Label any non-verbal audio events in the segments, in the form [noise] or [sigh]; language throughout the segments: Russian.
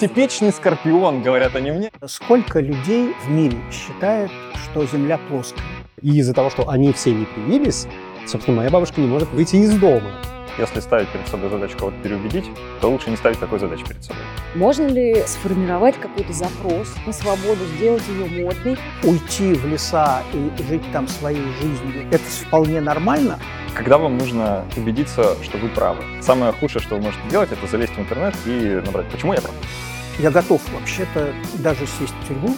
Типичный скорпион, говорят они мне. Сколько людей в мире считают, что Земля плоская? И из-за того, что они все не привились, собственно, моя бабушка не может выйти из дома. Если ставить перед собой задачу кого-то переубедить, то лучше не ставить такой задачи перед собой. Можно ли сформировать какой-то запрос на свободу, сделать ее модной? Уйти в леса и жить там своей жизнью, это вполне нормально. Когда вам нужно убедиться, что вы правы. Самое худшее, что вы можете делать, это залезть в интернет и набрать «Почему я прав?». Я готов вообще-то даже сесть в тюрьму.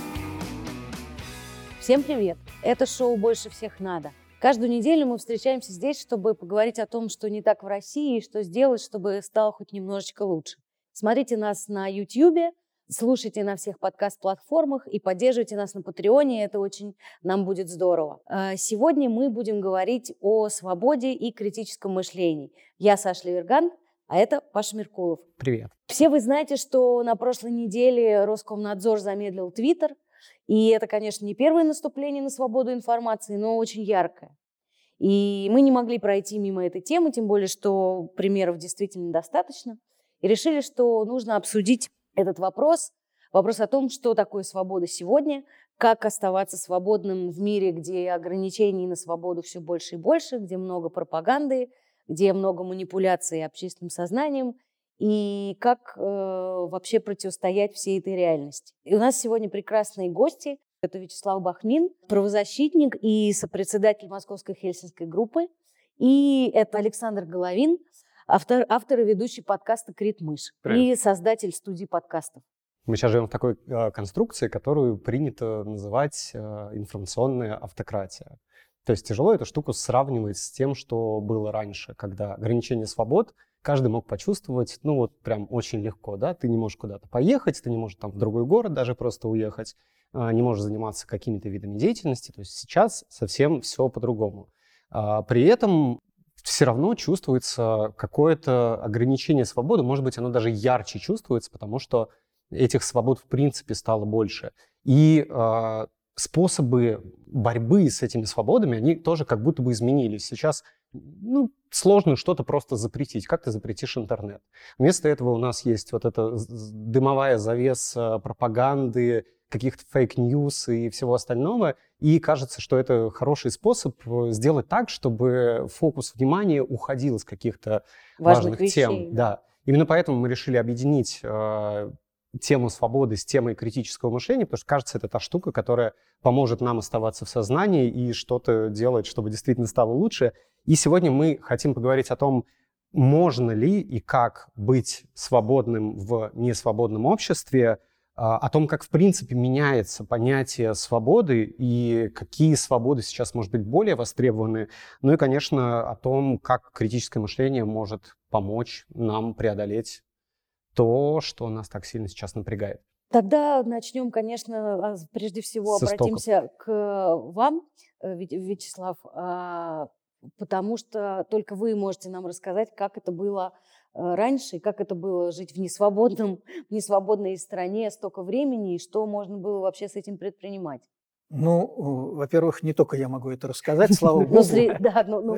Всем привет! Это шоу «Больше всех надо». Каждую неделю мы встречаемся здесь, чтобы поговорить о том, что не так в России, и что сделать, чтобы стало хоть немножечко лучше. Смотрите нас на YouTube, слушайте на всех подкаст-платформах и поддерживайте нас на Патреоне, это очень нам будет здорово. А, сегодня мы будем говорить о свободе и критическом мышлении. Я Саша Леверган, а это Паша Меркулов. Привет. Все вы знаете, что на прошлой неделе Роскомнадзор замедлил Твиттер, и это, конечно, не первое наступление на свободу информации, но очень яркое. И мы не могли пройти мимо этой темы, тем более, что примеров действительно достаточно. И решили, что нужно обсудить этот вопрос, вопрос о том, что такое свобода сегодня, как оставаться свободным в мире, где ограничений на свободу все больше и больше, где много пропаганды, где много манипуляций общественным сознанием, и как э, вообще противостоять всей этой реальности. И у нас сегодня прекрасные гости. Это Вячеслав Бахмин, правозащитник и сопредседатель Московской Хельсинской группы. И это Александр Головин, автор, автор и ведущий подкаста «Крит Мышь» и создатель студии подкастов. Мы сейчас живем в такой э, конструкции, которую принято называть э, информационная автократия. То есть тяжело эту штуку сравнивать с тем, что было раньше, когда ограничение свобод каждый мог почувствовать, ну вот прям очень легко, да, ты не можешь куда-то поехать, ты не можешь там в другой город даже просто уехать, а, не можешь заниматься какими-то видами деятельности, то есть сейчас совсем все по-другому. А, при этом все равно чувствуется какое-то ограничение свободы, может быть, оно даже ярче чувствуется, потому что этих свобод в принципе стало больше. И э, способы борьбы с этими свободами, они тоже как будто бы изменились. Сейчас ну, сложно что-то просто запретить. Как ты запретишь интернет? Вместо этого у нас есть вот эта дымовая завеса пропаганды, каких-то fake news и всего остального. И кажется, что это хороший способ э, сделать так, чтобы фокус внимания уходил с каких-то важных, важных вещей, тем. Да. да. Именно поэтому мы решили объединить э, тему свободы с темой критического мышления, потому что, кажется, это та штука, которая поможет нам оставаться в сознании и что-то делать, чтобы действительно стало лучше. И сегодня мы хотим поговорить о том, можно ли и как быть свободным в несвободном обществе, а, о том, как в принципе меняется понятие свободы и какие свободы сейчас, может быть, более востребованы. Ну и, конечно, о том, как критическое мышление может помочь нам преодолеть то, что нас так сильно сейчас напрягает. Тогда начнем, конечно, а, прежде всего Со обратимся стоков. к вам, э, Вячеслав, а, потому что только вы можете нам рассказать, как это было э, раньше, и как это было жить в несвободном, в несвободной стране столько времени, и что можно было вообще с этим предпринимать. Ну, во-первых, не только я могу это рассказать, [laughs] слава ну, богу.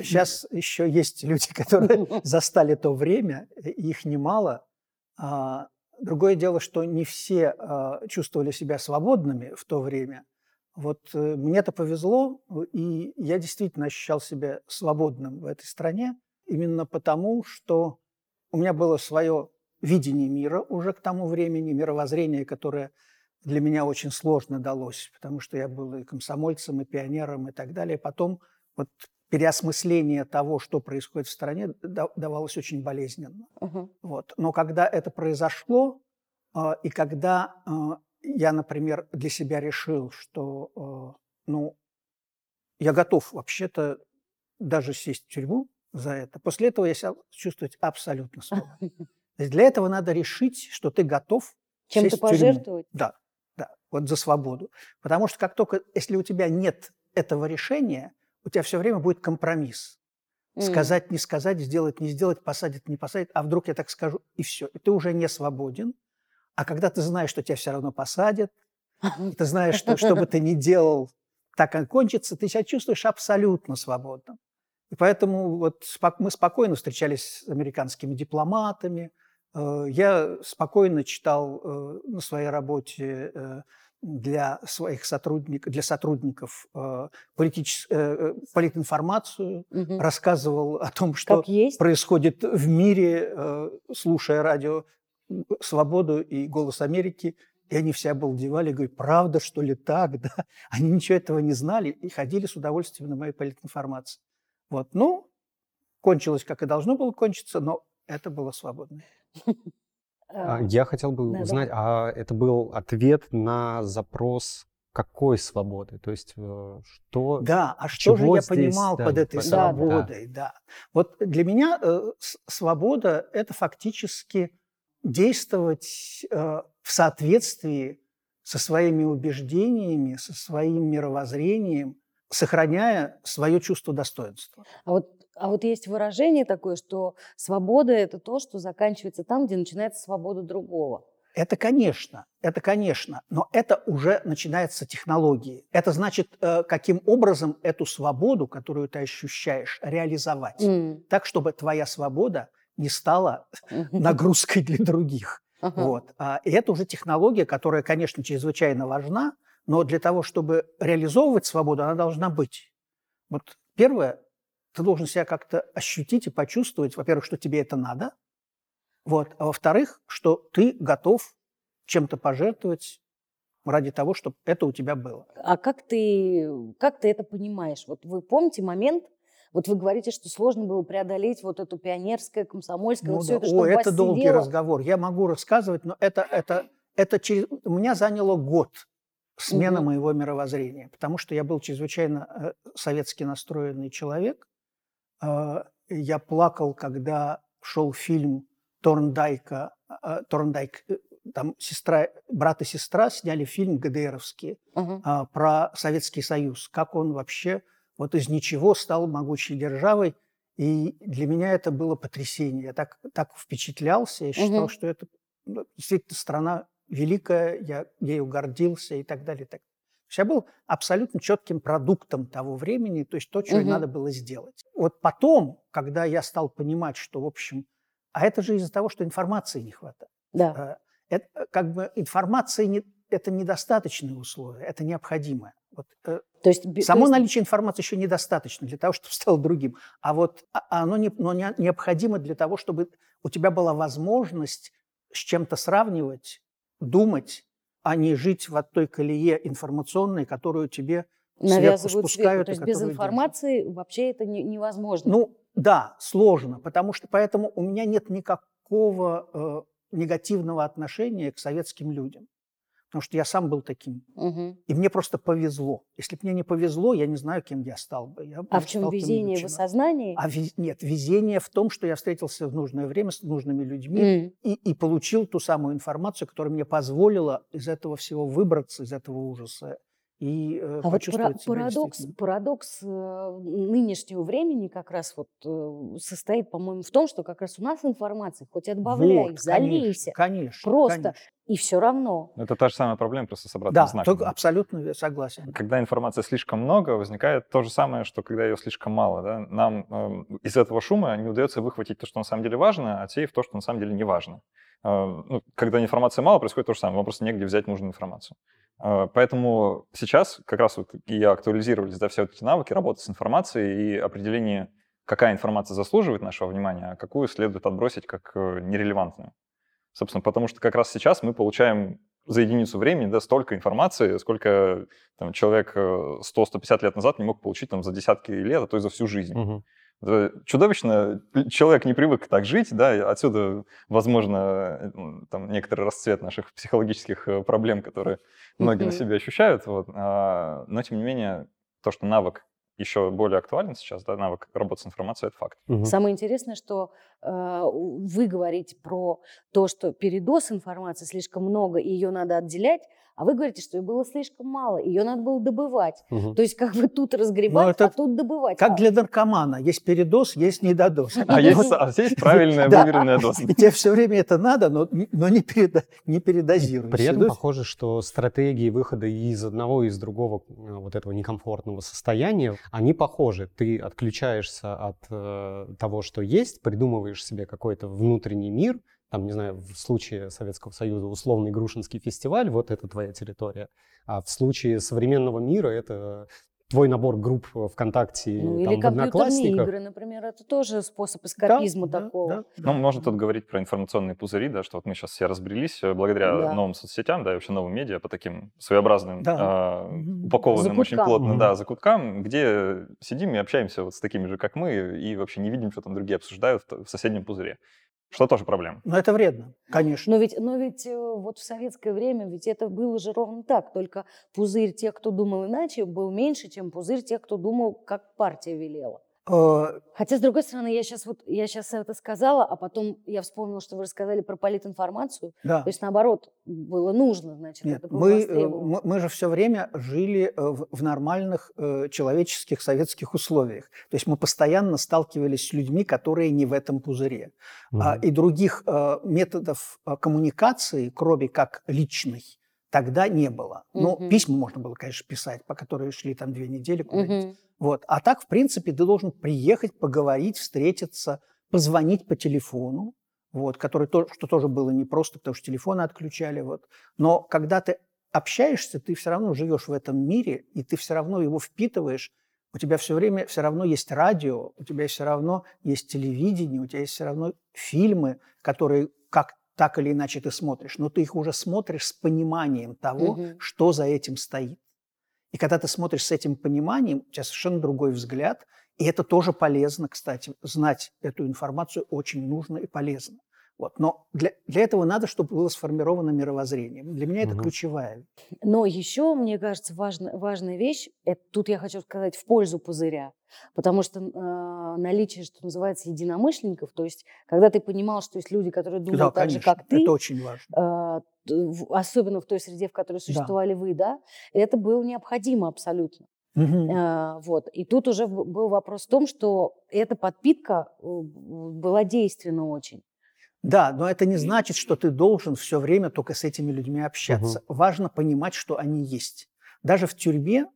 Сейчас еще есть люди, [laughs] которые [laughs] застали то время, их немало, другое дело, что не все а, чувствовали себя свободными в то время. Вот э, мне-то повезло, и я действительно ощущал себя свободным в этой стране, именно потому, что у меня было свое видение мира уже к тому времени, мировоззрение, которое для меня очень сложно далось, потому что я был и комсомольцем, и пионером, и так далее. Потом вот переосмысление того, что происходит в стране, давалось очень болезненно. Uh-huh. Вот. Но когда это произошло, а, и когда а, я, например, для себя решил, что а, ну, я готов вообще-то даже сесть в тюрьму за это, после этого я себя чувствовать абсолютно свободно. [laughs] Для этого надо решить, что ты готов чем-то пожертвовать. Да, да, вот за свободу. Потому что как только, если у тебя нет этого решения, у тебя все время будет компромисс. Сказать, не сказать, сделать, не сделать, посадить, не посадить. А вдруг я так скажу, и все. И ты уже не свободен. А когда ты знаешь, что тебя все равно посадят, ты знаешь, что что бы [laughs] ты ни делал, так он кончится, ты себя чувствуешь абсолютно свободным. И поэтому вот мы спокойно встречались с американскими дипломатами, Я спокойно читал на своей работе для своих сотрудников, для сотрудников э, политич, э, э, политинформацию, угу. рассказывал о том, что происходит в мире, э, слушая радио «Свободу» и «Голос Америки», и они все обалдевали, говорят, правда, что ли так, [laughs] да? Они ничего этого не знали и ходили с удовольствием на мою политинформацию. Вот, ну, кончилось, как и должно было кончиться, но это было свободно. [laughs] А, я хотел бы да, узнать, да. а это был ответ на запрос какой свободы? То есть э, что? Да, а что же я здесь, понимал да, под этой да, свободой? Да. да. Вот для меня э, свобода – это фактически действовать э, в соответствии со своими убеждениями, со своим мировоззрением, сохраняя свое чувство достоинства. А вот а вот есть выражение такое, что свобода – это то, что заканчивается там, где начинается свобода другого. Это, конечно, это, конечно, но это уже начинается технологии. Это значит, э, каким образом эту свободу, которую ты ощущаешь, реализовать. Mm. Так, чтобы твоя свобода не стала [laughs] нагрузкой для других. Uh-huh. Вот. А, и это уже технология, которая, конечно, чрезвычайно важна, но для того, чтобы реализовывать свободу, она должна быть. Вот первое, ты должен себя как-то ощутить и почувствовать, во-первых, что тебе это надо, вот, а во-вторых, что ты готов чем-то пожертвовать ради того, чтобы это у тебя было. А как ты, как ты это понимаешь? Вот вы помните момент, вот вы говорите, что сложно было преодолеть вот эту пионерское, комсомольское, ну, вот все да. это, О, это долгий сидело. разговор. Я могу рассказывать, но это, это, это через... у меня заняло год смена угу. моего мировоззрения, потому что я был чрезвычайно э, советски настроенный человек, я плакал, когда шел фильм Торндайка, а, Торндайк, э, там сестра, брат и сестра сняли фильм ГДРовский uh-huh. про Советский Союз, как он вообще вот из ничего стал могучей державой. И для меня это было потрясение. Я так, так впечатлялся, я считал, uh-huh. что это ну, действительно страна великая, я ею гордился и так далее. И так есть я был абсолютно четким продуктом того времени, то есть то, что угу. надо было сделать. Вот потом, когда я стал понимать, что, в общем, а это же из-за того, что информации не хватает. Да. Э, это, э, как бы информации не, это недостаточные условия, это необходимое. Вот, э, то есть, само то есть... наличие информации еще недостаточно для того, чтобы [laughs] стало другим. А вот а, а оно, не, но необходимо для того, чтобы у тебя была возможность с чем-то сравнивать, думать, а не жить в той колее информационной, которую тебе навязывают сверху. То есть без информации держат. вообще это не, невозможно. Ну да, сложно, потому что поэтому у меня нет никакого э, негативного отношения к советским людям потому что я сам был таким. Угу. И мне просто повезло. Если бы мне не повезло, я не знаю, кем я стал бы. Я а в чем везение в осознании? А вез... Нет, везение в том, что я встретился в нужное время с нужными людьми mm. и, и получил ту самую информацию, которая мне позволила из этого всего выбраться, из этого ужаса и э, а вот пара- парадокс, парадокс э, нынешнего времени как раз вот э, состоит, по-моему, в том, что как раз у нас информация, хоть отбавляй, вот, залейся, конечно, просто конечно. И все равно. Это та же самая проблема, просто с обратным да, знаком. Да, абсолютно согласен. Когда информации слишком много, возникает то же самое, что когда ее слишком мало. Да? Нам э, из этого шума не удается выхватить то, что на самом деле важно, отсеяв то, что на самом деле не важно. Э, ну, когда информации мало, происходит то же самое. Вам просто негде взять нужную информацию. А, поэтому сейчас как раз вот и актуализировались да, все вот эти навыки работы с информацией и определение, какая информация заслуживает нашего внимания, а какую следует отбросить как э, нерелевантную. Собственно, потому что как раз сейчас мы получаем за единицу времени да, столько информации, сколько там, человек 100-150 э, лет назад не мог получить там, за десятки лет, а то и за всю жизнь. Угу. Чудовищно, человек не привык так жить, да, отсюда, возможно, там некоторый расцвет наших психологических э, проблем, которые многие mm-hmm. на себе ощущают, вот. А, но, тем не менее, то, что навык еще более актуален сейчас, да, навык работы с информацией, это факт. Угу. Самое интересное, что э, вы говорите про то, что передоз информации слишком много, и ее надо отделять, а вы говорите, что ее было слишком мало, ее надо было добывать. Угу. То есть как бы тут разгребать, это а тут добывать. Как для наркомана. Есть передоз, есть недодоз. А есть, а [laughs] правильная выверенная доза. И тебе все время это надо, но, не, передозируй. При этом похоже, что стратегии выхода из одного и из другого э, вот этого некомфортного состояния, они похожи. Ты отключаешься от э, того, что есть, придумываешь себе какой-то внутренний мир, там, не знаю, в случае Советского Союза условный Грушинский фестиваль, вот это твоя территория, а в случае современного мира это твой набор групп ВКонтакте, ну, там, или компьютерные игры, например, это тоже способ эскапизма да, такого. Да, да, ну, можно тут говорить про информационные пузыри, да, что вот мы сейчас все разбрелись э, благодаря да. новым соцсетям, да, и вообще новым медиа по таким своеобразным, да. э, упакованным закуткам. очень плотно, mm-hmm. да, закуткам, где сидим и общаемся вот с такими же, как мы, и вообще не видим, что там другие обсуждают в соседнем пузыре. Что тоже проблема. Но это вредно, конечно. Но ведь, но ведь э, вот в советское время ведь это было же ровно так. Только пузырь тех, кто думал иначе, был меньше, чем пузырь тех, кто думал, как партия велела. Э, Хотя, с другой стороны, я сейчас, вот, я сейчас это сказала, а потом я вспомнила, что вы рассказали про политинформацию. Да. То есть, наоборот, было нужно, значит, Нет, это было мы, э, мы, мы же все время жили э, в, в нормальных э, человеческих советских условиях. То есть мы постоянно сталкивались с людьми, которые не в этом пузыре. Угу. А, и других э, методов коммуникации, кроме как личной, тогда не было. Ну, угу. письма можно было, конечно, писать, по которые шли там две недели куда-нибудь. Угу. Вот. А так, в принципе, ты должен приехать, поговорить, встретиться, позвонить по телефону, вот, который то, что тоже было непросто, потому что телефоны отключали. Вот. Но когда ты общаешься, ты все равно живешь в этом мире, и ты все равно его впитываешь. У тебя все время все равно есть радио, у тебя все равно есть телевидение, у тебя есть все равно фильмы, которые как так или иначе ты смотришь, но ты их уже смотришь с пониманием того, угу. что за этим стоит. И когда ты смотришь с этим пониманием, у тебя совершенно другой взгляд. И это тоже полезно, кстати. Знать эту информацию очень нужно и полезно. Вот. Но для, для этого надо, чтобы было сформировано мировоззрение. Для меня это угу. ключевая. Но еще, мне кажется, важна, важная вещь, это, тут я хочу сказать в пользу пузыря, потому что э, наличие, что называется, единомышленников, то есть когда ты понимал, что есть люди, которые думают да, так конечно, же, как ты. Это очень важно. Э, особенно в той среде, в которой существовали да. вы, да, это было необходимо абсолютно. Угу. А, вот. И тут уже был вопрос в том, что эта подпитка э, была действенна очень. Да, но это не значит, что ты должен все время только с этими людьми общаться. Угу. Важно понимать, что они есть. Даже в тюрьме,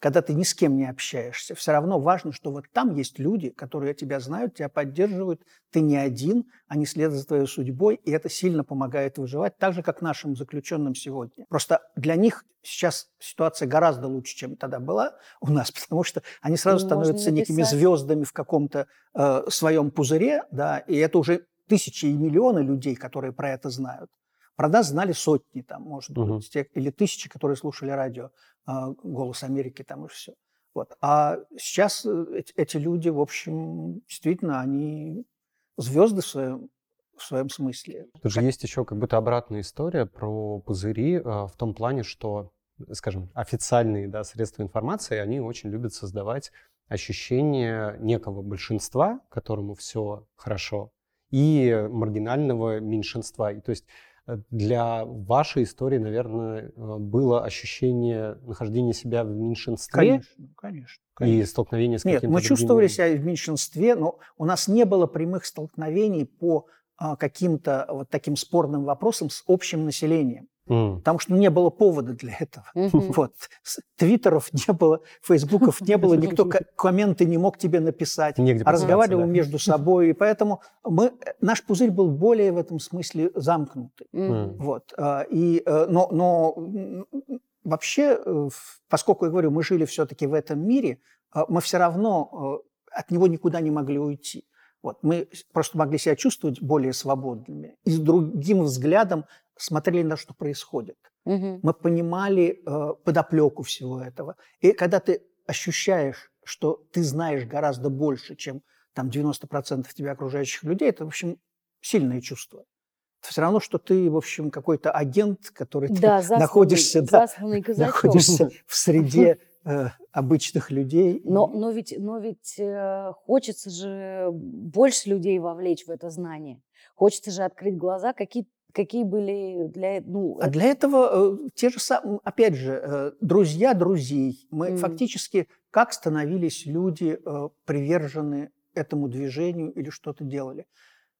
когда ты ни с кем не общаешься, все равно важно, что вот там есть люди, которые тебя знают, тебя поддерживают, ты не один, они следуют за твоей судьбой, и это сильно помогает выживать, так же, как нашим заключенным сегодня. Просто для них сейчас ситуация гораздо лучше, чем тогда была у нас, [laughs] потому что они сразу Можно становятся некими звездами в каком-то э, своем пузыре, да, и это уже тысячи и миллионы людей, которые про это знают. Про нас знали сотни, там, может угу. быть, те, или тысячи, которые слушали радио э, «Голос Америки» там и все. Вот. А сейчас э, эти, эти люди, в общем, действительно, они звезды в своем, в своем смысле. Тут же есть еще как будто обратная история про пузыри э, в том плане, что, скажем, официальные да, средства информации, они очень любят создавать ощущение некого большинства, которому все хорошо, и маргинального меньшинства. И то есть э, для вашей истории, наверное, э, было ощущение нахождения себя в меньшинстве. Конечно, конечно. конечно. И столкновение с каким-то Нет, мы чувствовали себя в меньшинстве, но у нас не было прямых столкновений по а, каким-то вот таким спорным вопросам с общим населением. Mm. Потому что не было повода для этого. Mm-hmm. Вот. Твиттеров не было, фейсбуков не было, никто [laughs] комменты не мог тебе написать, Негде а разговаривал да. между собой. И поэтому мы, наш пузырь был более в этом смысле замкнутый. Mm. Вот. А, и, э, но, но вообще, э, поскольку, я говорю, мы жили все-таки в этом мире, а, мы все равно э, от него никуда не могли уйти. Вот. Мы просто могли себя чувствовать более свободными и с другим взглядом смотрели на что происходит. Угу. Мы понимали э, подоплеку всего этого. И когда ты ощущаешь, что ты знаешь гораздо больше, чем там 90% тебя окружающих людей, это, в общем, сильное чувство. Это все равно, что ты, в общем, какой-то агент, который да, ты находишься, да, находишься в среде [laughs] э, обычных людей. Но, но ведь, но ведь э, хочется же больше людей вовлечь в это знание. Хочется же открыть глаза, какие какие были для... Ну, а для этого э, те же самые, опять же, э, друзья друзей. Мы mm. фактически как становились люди э, привержены этому движению или что-то делали?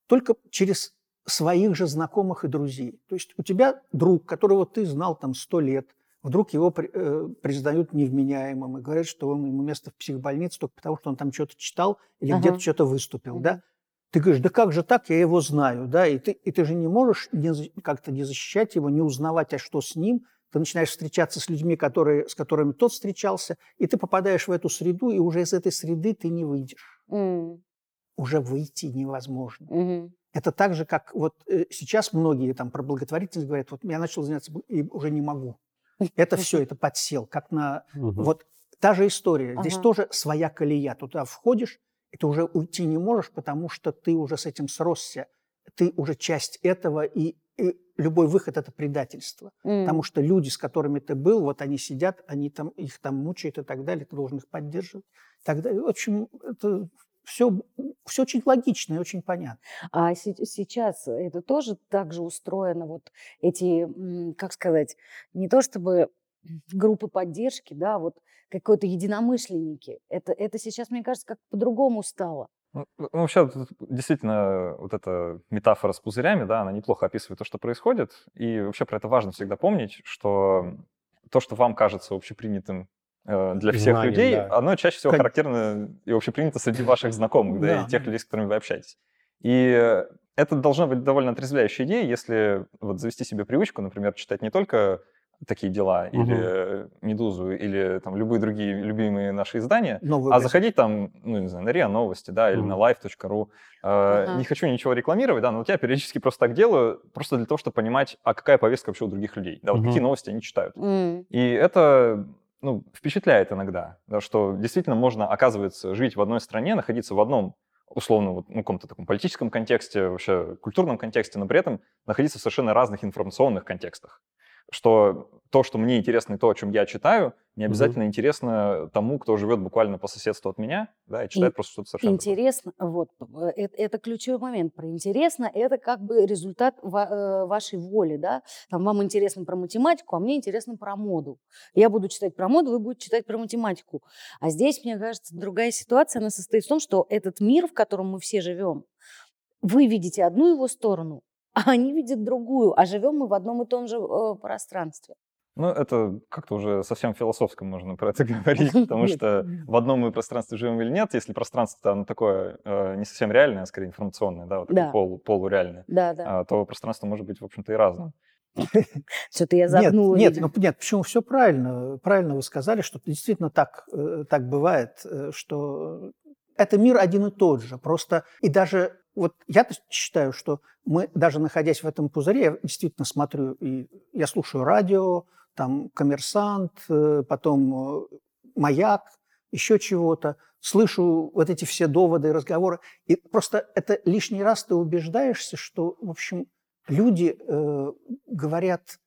Только через своих же знакомых и друзей. То есть у тебя друг, которого ты знал там сто лет, вдруг его при, э, признают невменяемым и говорят, что он ему место в психбольнице только потому, что он там что-то читал или ага. где-то что-то выступил. Ага. Да? Ты говоришь, да как же так, я его знаю, да, и ты, и ты же не можешь не, как-то не защищать его, не узнавать, а что с ним. Ты начинаешь встречаться с людьми, которые, с которыми тот встречался, и ты попадаешь в эту среду, и уже из этой среды ты не выйдешь. Mm. Уже выйти невозможно. Mm-hmm. Это так же, как вот э, сейчас многие там про благотворительность говорят, вот я начал заняться и уже не могу. Это все, это подсел, как на... Вот та же история. Здесь тоже своя колея. Туда входишь, и ты уже уйти не можешь, потому что ты уже с этим сросся. Ты уже часть этого, и, и любой выход – это предательство. Mm. Потому что люди, с которыми ты был, вот они сидят, они там, их там мучают и так далее, ты должен их поддерживать. Тогда, в общем, это все, все очень логично и очень понятно. А сейчас это тоже так же устроено, вот эти, как сказать, не то чтобы группы поддержки, да, вот какой-то единомышленники. Это, это сейчас, мне кажется, как по-другому стало. Ну, ну, вообще, действительно, вот эта метафора с пузырями, да, она неплохо описывает то, что происходит. И вообще про это важно всегда помнить, что то, что вам кажется общепринятым э, для всех Знанием, людей, да. оно чаще всего характерно и общепринято среди ваших знакомых, да, да, и тех людей, с которыми вы общаетесь. И это должна быть довольно отрезвляющая идея, если вот завести себе привычку, например, читать не только такие дела, угу. или «Медузу», или там любые другие любимые наши издания, Новый а заходить там, ну, не знаю, на РИА Новости, да, или угу. на live.ru. Э, ага. Не хочу ничего рекламировать, да, но вот я периодически просто так делаю, просто для того, чтобы понимать, а какая повестка вообще у других людей, да, вот угу. какие новости они читают. Угу. И это ну, впечатляет иногда, да, что действительно можно, оказывается, жить в одной стране, находиться в одном условно, вот, ну, каком-то таком политическом контексте, вообще культурном контексте, но при этом находиться в совершенно разных информационных контекстах что то, что мне интересно, и то, о чем я читаю, не обязательно mm-hmm. интересно тому, кто живет буквально по соседству от меня, да, и читает и просто что-то совершенно Интересно, другое. вот, это, это ключевой момент. Про интересно, это как бы результат ва- э, вашей воли, да. Там вам интересно про математику, а мне интересно про моду. Я буду читать про моду, вы будете читать про математику. А здесь, мне кажется, другая ситуация, она состоит в том, что этот мир, в котором мы все живем, вы видите одну его сторону, а они видят другую, а живем мы в одном и том же э, пространстве. Ну, это как-то уже совсем философском можно про это [laughs] говорить, [laughs] потому что в одном мы пространстве живем или нет, если пространство оно такое э, не совсем реальное, а скорее информационное, да, вот да. Полу, полуреальное, да, да. А, то пространство может быть, в общем-то, и разным. [laughs] Что-то я загнула. Нет, нет, ну, нет, почему все правильно. Правильно вы сказали, что действительно так, э, так бывает, э, что это мир один и тот же. Просто и даже вот я считаю, что мы, даже находясь в этом пузыре, я действительно смотрю, и я слушаю радио, там коммерсант, э, потом э, маяк, еще чего-то, слышу вот эти все доводы и разговоры, и просто это лишний раз ты убеждаешься, что, в общем, люди э, говорят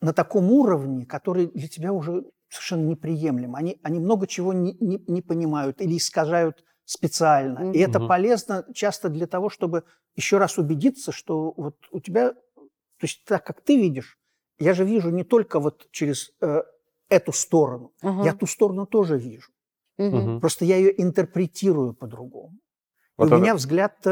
на таком уровне, который для тебя уже совершенно неприемлем. Они, они много чего не, не, не понимают или искажают специально. Mm-hmm. И это полезно часто для того, чтобы еще раз убедиться, что вот у тебя, то есть так как ты видишь, я же вижу не только вот через э, эту сторону, uh-huh. я ту сторону тоже вижу. Uh-huh. Просто я ее интерпретирую по-другому. Вот у это... меня взгляд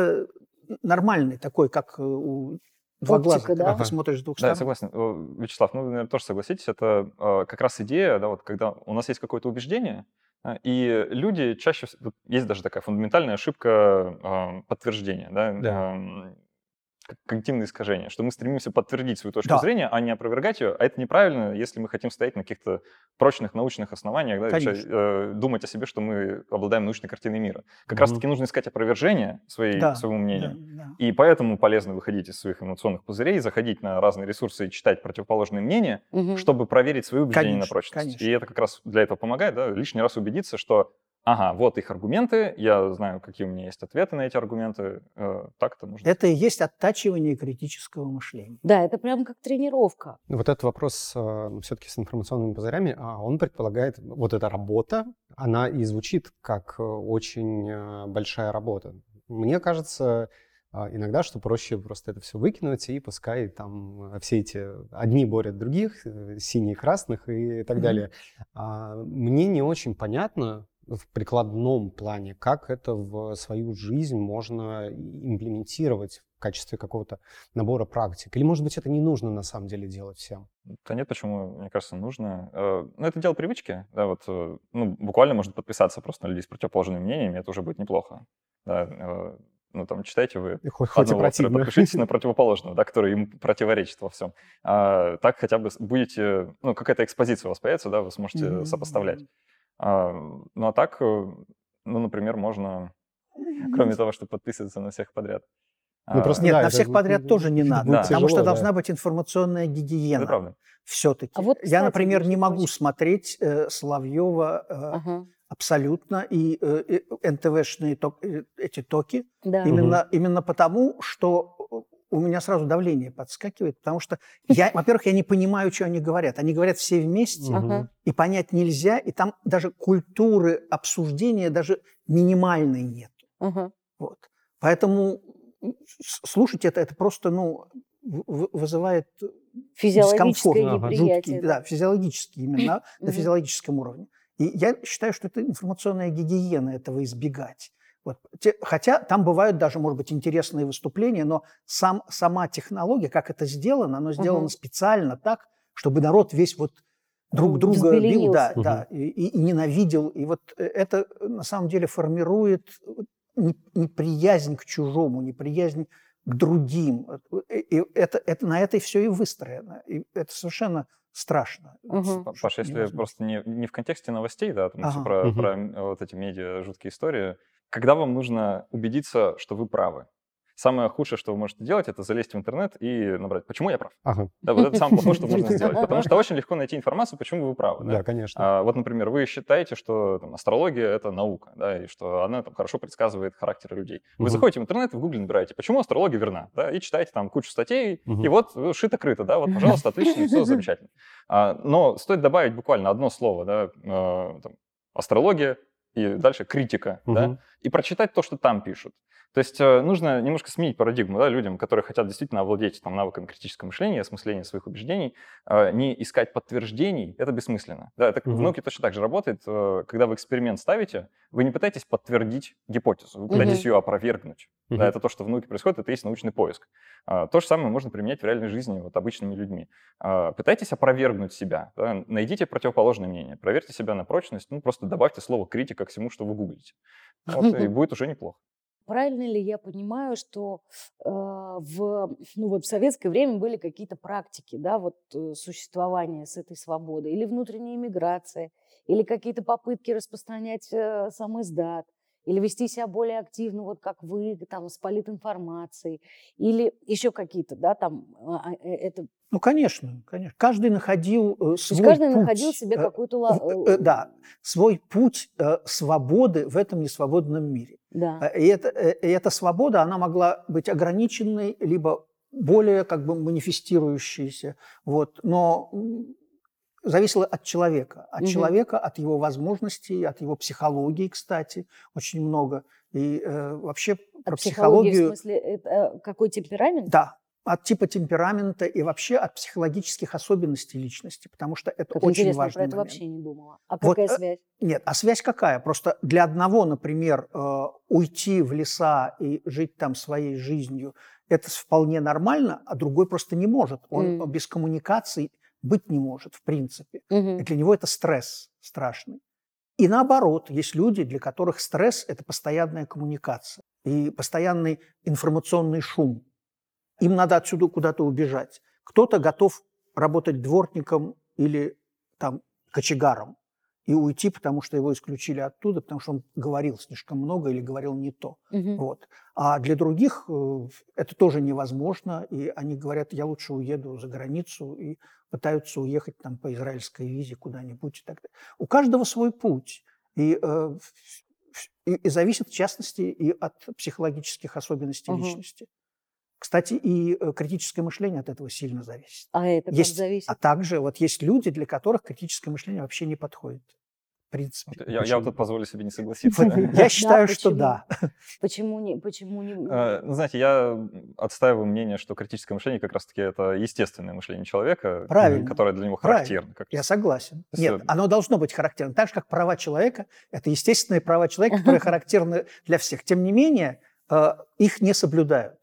нормальный такой, как у два Оптика, глаза, да? ты смотришь с двух сторон. Да, я согласен. Вячеслав, ну, вы, наверное, тоже согласитесь, это э, как раз идея, да, вот когда у нас есть какое-то убеждение, и люди чаще. Есть даже такая фундаментальная ошибка подтверждения. Да? Да когнитивные искажения, что мы стремимся подтвердить свою точку да. зрения, а не опровергать ее, а это неправильно, если мы хотим стоять на каких-то прочных научных основаниях, да, вообще, э, думать о себе, что мы обладаем научной картиной мира. Как mm раз-таки нужно искать опровержение своей, да. своему мнению, да, да. и поэтому полезно выходить из своих эмоционных пузырей, заходить на разные ресурсы и читать противоположные мнения, mm чтобы проверить свои убеждения конечно, на прочность. Конечно. И это как раз для этого помогает, да, лишний раз убедиться, что ага, вот их аргументы, я знаю, какие у меня есть ответы на эти аргументы, э, так это можно. Это и есть оттачивание критического мышления. Да, это прям как тренировка. Вот этот вопрос э, все-таки с информационными пузырями, а он предполагает, вот эта работа, она и звучит как э, очень большая работа. Мне кажется, иногда, что проще просто это все выкинуть, и пускай там все эти одни борят других, синие красных и так mm-hmm. далее. А, мне не очень понятно, в прикладном плане, как это в свою жизнь можно имплементировать в качестве какого-то набора практик? Или, может быть, это не нужно на самом деле делать всем? Да нет, почему, мне кажется, нужно. Э, ну, это дело привычки, да, вот, э, ну, буквально можно подписаться просто на людей с противоположными мнениями, это уже будет неплохо. Да, э, ну, там, читаете вы хоть одного автора, подпишитесь на [laughs] противоположного, да, который им противоречит во всем. А, так хотя бы будете, ну, какая-то экспозиция у вас появится, да, вы сможете mm-hmm. сопоставлять. А, ну, а так, э, ну, например, можно, кроме того, чтобы подписываться на всех подряд, ну, просто, Нет, да, на всех подряд будет, тоже не надо, да. потому тяжело, что да. должна быть информационная гигиена. Это правда. Все-таки. А вот, кстати, Я, например, не могу очень... смотреть э, Соловьева э, ага. абсолютно и э, НТВшные ток, э, эти токи да. именно, угу. именно потому, что у меня сразу давление подскакивает, потому что я, во-первых, я не понимаю, что они говорят. Они говорят все вместе, угу. и понять нельзя, и там даже культуры обсуждения даже минимальной нет. Угу. Вот. Поэтому слушать это, это просто, ну, вызывает дискомфорт. Жуткий, да, физиологический именно, на физиологическом уровне. И я считаю, что это информационная гигиена этого избегать. Вот. Хотя там бывают даже, может быть, интересные выступления, но сам, сама технология, как это сделано, оно сделано угу. специально так, чтобы народ весь вот друг друга бил, да, угу. да, и, и ненавидел. И вот э, это на самом деле формирует неприязнь к чужому, неприязнь к другим. И это, это, на это все и выстроено. И это совершенно страшно. Угу. Паша, если невозможно. просто не, не в контексте новостей, да, там ага. про, угу. про вот эти медиа жуткие истории, когда вам нужно убедиться, что вы правы? самое худшее, что вы можете делать, это залезть в интернет и набрать, почему я прав. Ага. Да, вот это самое плохое, что можно сделать. [laughs] Потому что очень легко найти информацию, почему вы правы. Да, да конечно. А, вот, например, вы считаете, что там, астрология — это наука, да, и что она там, хорошо предсказывает характеры людей. Вы угу. заходите в интернет, в Google набираете, почему астрология верна, да, и читаете там кучу статей, угу. и вот шито-крыто, да, вот, пожалуйста, отлично, все [laughs] замечательно. А, но стоит добавить буквально одно слово, да, э, там, астрология, и дальше критика, угу. да, и прочитать то, что там пишут. То есть э, нужно немножко сменить парадигму да, людям, которые хотят действительно овладеть там, навыками критического мышления, осмысления своих убеждений, э, не искать подтверждений, это бессмысленно. Да, это mm-hmm. в науке точно так же работает. Э, когда вы эксперимент ставите, вы не пытаетесь подтвердить гипотезу, вы пытаетесь mm-hmm. ее опровергнуть. Mm-hmm. Да, это то, что в науке происходит, это есть научный поиск. То же самое можно применять в реальной жизни вот, обычными людьми. Пытайтесь опровергнуть себя, да, найдите противоположное мнение, проверьте себя на прочность, ну просто добавьте слово критика к всему, что вы гуглите. Вот, [laughs] и будет уже неплохо. Правильно ли я понимаю, что э, в, ну вот в советское время были какие-то практики, да, вот э, существования с этой свободой, или внутренняя иммиграция, или какие-то попытки распространять э, сам издат, или вести себя более активно, вот как вы, там, с политинформацией, или еще какие-то, да, там, а, э, это ну, конечно, конечно. Каждый находил э, свой каждый путь. находил себе э, какую-то... Э, э, да, свой путь э, свободы в этом несвободном мире. Да. Э, и, это, э, и эта свобода, она могла быть ограниченной, либо более как бы манифестирующейся. Вот. Но зависело от человека. От угу. человека, от его возможностей, от его психологии, кстати, очень много. И э, вообще от про психологию... В смысле, это какой темперамент? Да, от типа темперамента и вообще от психологических особенностей личности, потому что это как очень интересно, важно. про это момент. вообще не думала. А какая вот, э, связь? Нет, а связь какая? Просто для одного, например, э, уйти в леса и жить там своей жизнью, это вполне нормально, а другой просто не может. Он mm. без коммуникации быть не может, в принципе. Mm-hmm. И для него это стресс страшный. И наоборот, есть люди, для которых стресс – это постоянная коммуникация и постоянный информационный шум. Им надо отсюда куда-то убежать. Кто-то готов работать дворником или там кочегаром и уйти, потому что его исключили оттуда, потому что он говорил слишком много или говорил не то. Угу. Вот. А для других э, это тоже невозможно, и они говорят, я лучше уеду за границу и пытаются уехать там по израильской визе куда-нибудь и так далее. У каждого свой путь. И, э, и, и зависит, в частности, и от психологических особенностей угу. личности. Кстати, и э, критическое мышление от этого сильно зависит. А это есть, как зависит? А также вот есть люди, для которых критическое мышление вообще не подходит. В принципе. Я, я вот тут позволю себе не согласиться. [laughs] Я считаю, что да. [laughs] Почему не? Почему не? Э, ну, знаете, я отстаиваю мнение, что критическое мышление как раз-таки это естественное мышление человека, которое для него характерно. Я согласен. Нет, оно должно быть характерно. Так же, как права человека, это естественные права человека, которые [laughs] характерны для всех. Тем не менее, э, их не соблюдают.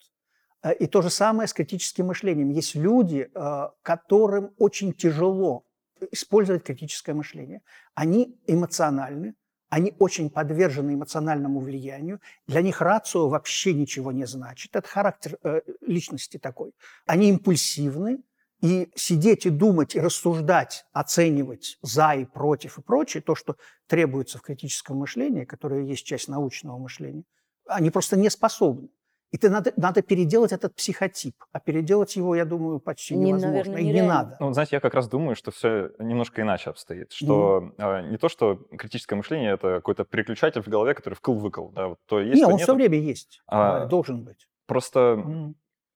Э, и то же самое с критическим мышлением. Есть люди, э, которым очень тяжело использовать критическое мышление. Они эмоциональны, они очень подвержены эмоциональному влиянию. Для них рацио вообще ничего не значит. Это характер э, личности такой. Они импульсивны, и сидеть и думать, и рассуждать, оценивать за и против и прочее, то, что требуется в критическом мышлении, которое есть часть научного мышления, они просто не способны. И ты надо, надо переделать этот психотип. А переделать его, я думаю, почти не, невозможно. Наверное, и не надо. Ну, знаете, я как раз думаю, что все немножко иначе обстоит. Что mm. э, не то, что критическое мышление это какой-то переключатель в голове, который вкл-выкл. Да, вот то есть, не, то он все время есть. А, должен быть. Просто mm.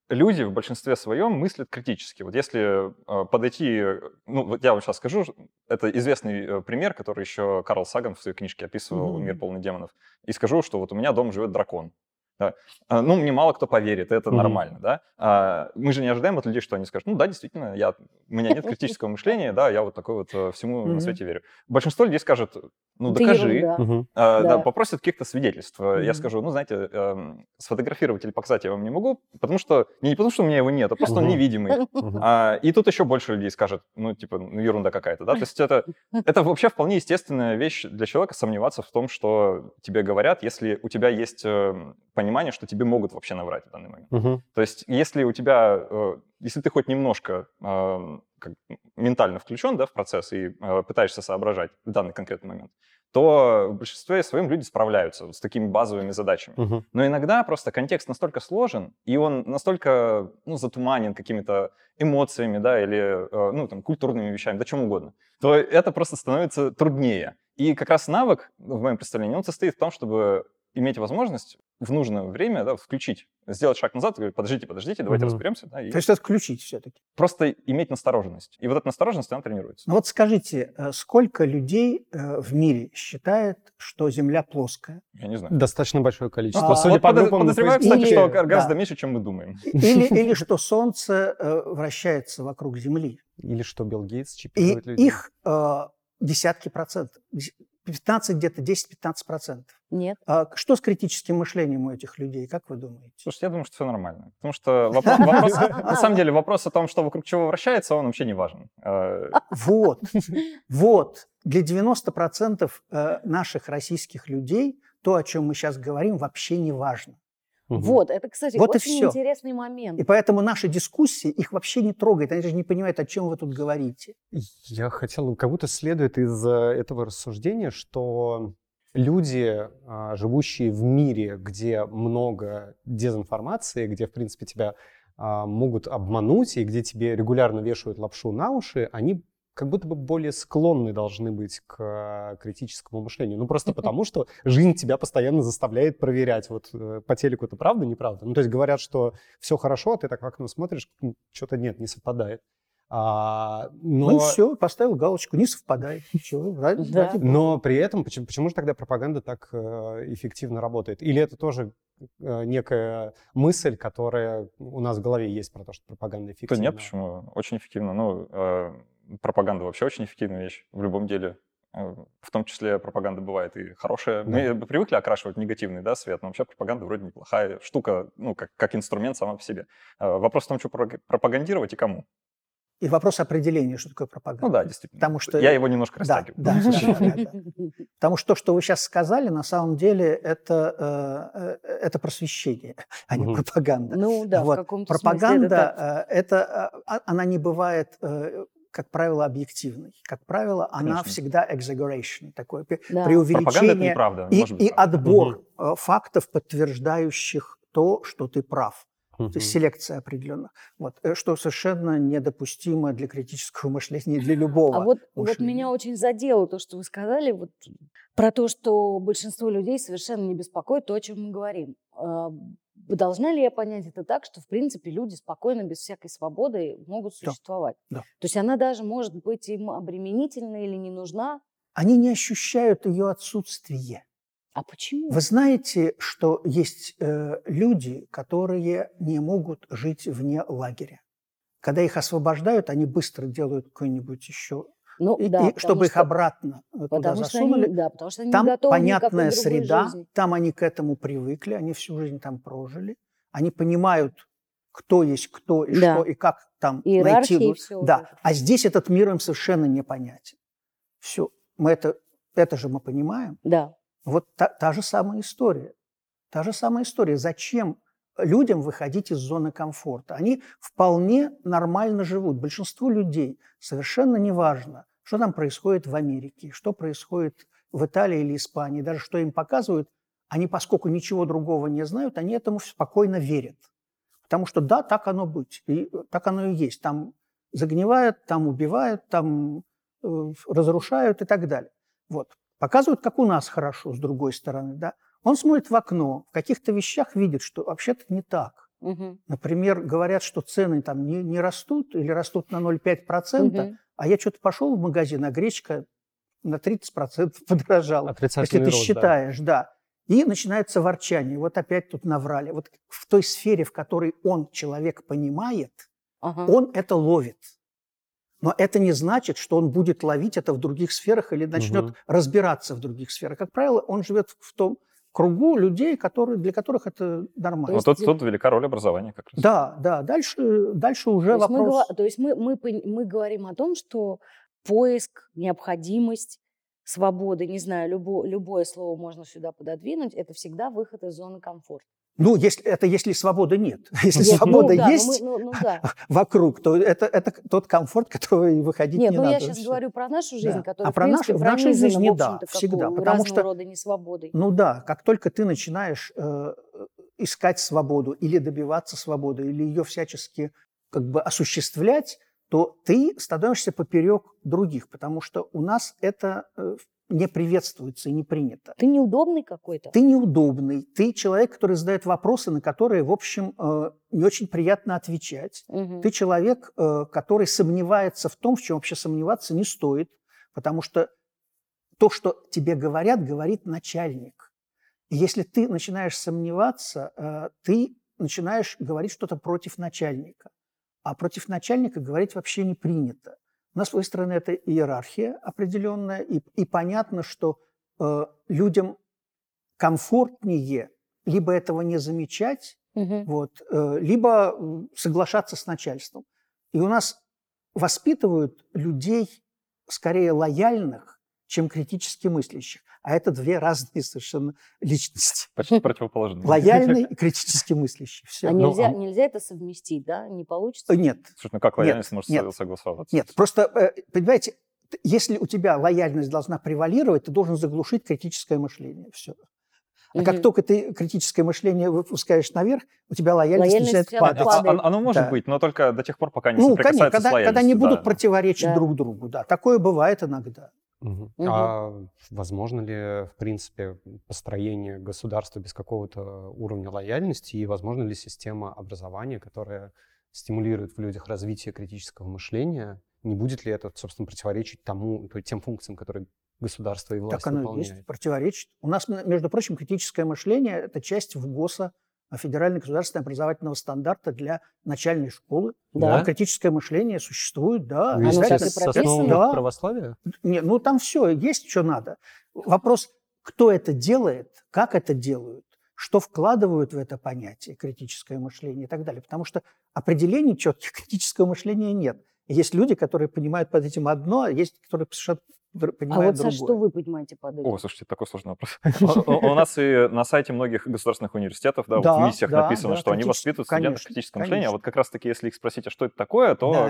люди в большинстве своем мыслят критически. Вот если э, подойти... Ну, вот я вам сейчас скажу, это известный э, пример, который еще Карл Саган в своей книжке описывал mm. «Мир полный демонов». И скажу, что вот у меня дома живет дракон. Да. А, ну, мне мало кто поверит, это mm-hmm. нормально, да. А, мы же не ожидаем от людей, что они скажут, ну да, действительно, я, у меня нет критического [laughs] мышления, да, я вот такой вот э, всему mm-hmm. на свете верю. Большинство людей скажет, ну докажи, mm-hmm. а, да. да, попросят каких-то свидетельств. Mm-hmm. Я скажу, ну знаете, э, сфотографировать или показать я вам не могу, потому что, не потому что у меня его нет, а просто mm-hmm. он невидимый. Mm-hmm. А, и тут еще больше людей скажет, ну типа, ну ерунда какая-то, да, то есть это, [laughs] это вообще вполне естественная вещь для человека сомневаться в том, что тебе говорят, если у тебя есть эм, понимание, что тебе могут вообще наврать в данный момент. Угу. То есть, если у тебя, э, если ты хоть немножко э, как, ментально включен да, в процесс и э, пытаешься соображать в данный конкретный момент, то в большинстве своем люди справляются вот с такими базовыми задачами. Угу. Но иногда просто контекст настолько сложен, и он настолько ну, затуманен какими-то эмоциями, да, или ну, там, культурными вещами, да чем угодно, то это просто становится труднее. И как раз навык, в моем представлении, он состоит в том, чтобы иметь возможность в нужное время да, включить, сделать шаг назад и говорить, подождите, подождите, давайте mm-hmm. разберемся. Да, и... То есть отключить все-таки. Просто иметь настороженность. И вот эта настороженность, она тренируется. Ну вот скажите, э, сколько людей э, в мире считает, что Земля плоская? Я не знаю. Достаточно большое количество. А, Судя вот по группам, подозреваю, кстати, или, что гораздо да. меньше, чем мы думаем. Или, или что Солнце э, вращается вокруг Земли. Или что Билл Гейтс чипирует и людей. их десятки процентов. 15 где-то, 10-15 процентов. Нет. А что с критическим мышлением у этих людей, как вы думаете? Слушайте, я думаю, что все нормально. Потому что [laughs] вопрос, на самом деле вопрос о том, что вокруг чего вращается, он вообще не важен. А, вот, [laughs] вот. Для 90 процентов э, наших российских людей то, о чем мы сейчас говорим, вообще не важно. Угу. Вот, это, кстати, вот очень интересный момент. И поэтому наши дискуссии их вообще не трогают. Они же не понимают, о чем вы тут говорите. Я хотел, как будто следует из этого рассуждения, что люди, а, живущие в мире, где много дезинформации, где, в принципе, тебя а, могут обмануть, и где тебе регулярно вешают лапшу на уши, они как будто бы более склонны должны быть к критическому мышлению. Ну, просто потому, что жизнь тебя постоянно заставляет проверять, вот э, по телеку это правда, неправда. Ну, то есть говорят, что все хорошо, а ты так в окно смотришь, что-то нет, не совпадает. А, но... Ну все, поставил галочку, не совпадает. Ничего, ради, [laughs] да. ради но при этом, почему, почему же тогда пропаганда так э, эффективно работает? Или это тоже э, некая мысль, которая у нас в голове есть про то, что пропаганда эффективна? Да нет, почему? Очень эффективно. Ну, э, пропаганда вообще очень эффективная вещь в любом деле. Э, в том числе пропаганда бывает и хорошая. Да. Мы привыкли окрашивать негативный да, свет, но вообще пропаганда вроде неплохая штука, ну, как, как инструмент сама по себе. Э, вопрос в том, что пропагандировать и кому. И вопрос определения, что такое пропаганда. Ну да, действительно. Потому что... Я его немножко растягиваю. Да, да, [laughs] Потому что то, что вы сейчас сказали, на самом деле это, э, э, это просвещение, а не пропаганда. Ну да, вот. в каком-то Пропаганда, э, это, а, она не бывает как правило, объективной. Как правило, Конечно. она всегда exaggeration, такое да. преувеличение и, и отбор угу. фактов, подтверждающих то, что ты прав угу. то есть селекция определенных. Вот, э, что совершенно недопустимо для критического [laughs] мышления, для любого. А вот, вот меня очень задело то, что вы сказали, вот, про то, что большинство людей совершенно не беспокоит то, о чем мы говорим. Должна ли я понять это так, что, в принципе, люди спокойно, без всякой свободы могут существовать? Да. да. То есть она даже может быть им обременительна или не нужна? Они не ощущают ее отсутствие. А почему? Вы знаете, что есть э, люди, которые не могут жить вне лагеря. Когда их освобождают, они быстро делают какой-нибудь еще ну, и, да, и, чтобы что, их обратно туда засунули. Они, да, потому что они там не готовы понятная среда, жизни. там они к этому привыкли, они всю жизнь там прожили, они понимают, кто есть кто и да. что и как там Иерархии найти. Все да, а здесь этот мир им совершенно непонятен. Все, мы это это же мы понимаем. Да. Вот та, та же самая история. Та же самая история. Зачем людям выходить из зоны комфорта? Они вполне нормально живут. Большинству людей совершенно неважно, что там происходит в Америке, что происходит в Италии или Испании, даже что им показывают, они, поскольку ничего другого не знают, они этому спокойно верят. Потому что да, так оно быть, и так оно и есть. Там загнивают, там убивают, там э, разрушают и так далее. Вот. Показывают, как у нас хорошо, с другой стороны. Да? Он смотрит в окно, в каких-то вещах видит, что вообще-то не так. Угу. Например, говорят, что цены там не, не растут или растут на 0,5%, угу. А я что-то пошел в магазин, а гречка на 30% [laughs] подорожала. Если ты рост, считаешь, да. да. И начинается ворчание. Вот опять тут наврали. Вот в той сфере, в которой он, человек, понимает, ага. он это ловит. Но это не значит, что он будет ловить это в других сферах или начнет угу. разбираться в других сферах. Как правило, он живет в том кругу людей, которые, для которых это нормально. Вот тут, тут велика роль образования как раз. Да, да. Дальше, дальше уже то вопрос... Мы, то есть мы, мы, мы говорим о том, что поиск, необходимость свободы, не знаю, любо, любое слово можно сюда пододвинуть, это всегда выход из зоны комфорта. Ну, если, это если свободы нет. [laughs] Если нет, свобода ну, да, есть ну, ну, да. [laughs] вокруг, то это, это тот комфорт, который выходить нет, не ну, надо. Нет, я сейчас говорю про нашу жизнь, да. которая, а про принципе, нашу, в нашей жизни, да, всегда. Потому что, рода несвободой. Ну да, как только ты начинаешь э, искать свободу или добиваться свободы, или ее всячески как бы осуществлять, то ты становишься поперек других, потому что у нас это э, не приветствуется и не принято. Ты неудобный какой-то? Ты неудобный. Ты человек, который задает вопросы, на которые, в общем, э, не очень приятно отвечать. Угу. Ты человек, э, который сомневается в том, в чем вообще сомневаться не стоит, потому что то, что тебе говорят, говорит начальник. И если ты начинаешь сомневаться, э, ты начинаешь говорить что-то против начальника. А против начальника говорить вообще не принято. У нас выстроена эта иерархия определенная, и, и понятно, что э, людям комфортнее либо этого не замечать, угу. вот, э, либо соглашаться с начальством. И у нас воспитывают людей скорее лояльных, чем критически мыслящих. А это две разные совершенно личности. [laughs] Почти противоположные. Лояльный [laughs] и критически мыслящий. Все. А нельзя, ну, а... нельзя это совместить, да? Не получится? Нет. Слушай, ну как лояльность нет, может нет, согласоваться? Нет, просто, э, понимаете, если у тебя лояльность должна превалировать, ты должен заглушить критическое мышление. Все. А угу. как только ты критическое мышление выпускаешь наверх, у тебя лояльность, лояльность начинает падать. падает. Оно может да. быть, но только до тех пор, пока не ну, конечно, когда, когда не будут да. противоречить да. друг другу. Да. Такое бывает иногда. Угу. Угу. А возможно ли, в принципе, построение государства без какого-то уровня лояльности и возможно ли система образования, которая стимулирует в людях развитие критического мышления, не будет ли это, собственно, противоречить тому, то, тем функциям, которые государство и власть так оно выполняет? есть, противоречит. У нас, между прочим, критическое мышление – это часть ВГОСа, федерального государственного образовательного стандарта для начальной школы. Да. Критическое мышление существует, да. Оно и прописано? Да. православия? Нет, ну там все, есть что надо. Вопрос, кто это делает, как это делают, что вкладывают в это понятие критическое мышление и так далее. Потому что определений четких [laughs] критического мышления нет. Есть люди, которые понимают под этим одно, а есть, которые совершенно понимает А вот другое. что вы понимаете под этим? О, слушайте, такой сложный вопрос. [laughs] У нас и на сайте многих государственных университетов, да, в миссиях написано, что они воспитывают студентов критического мышления. А вот как раз-таки, если их спросить, а что это такое, то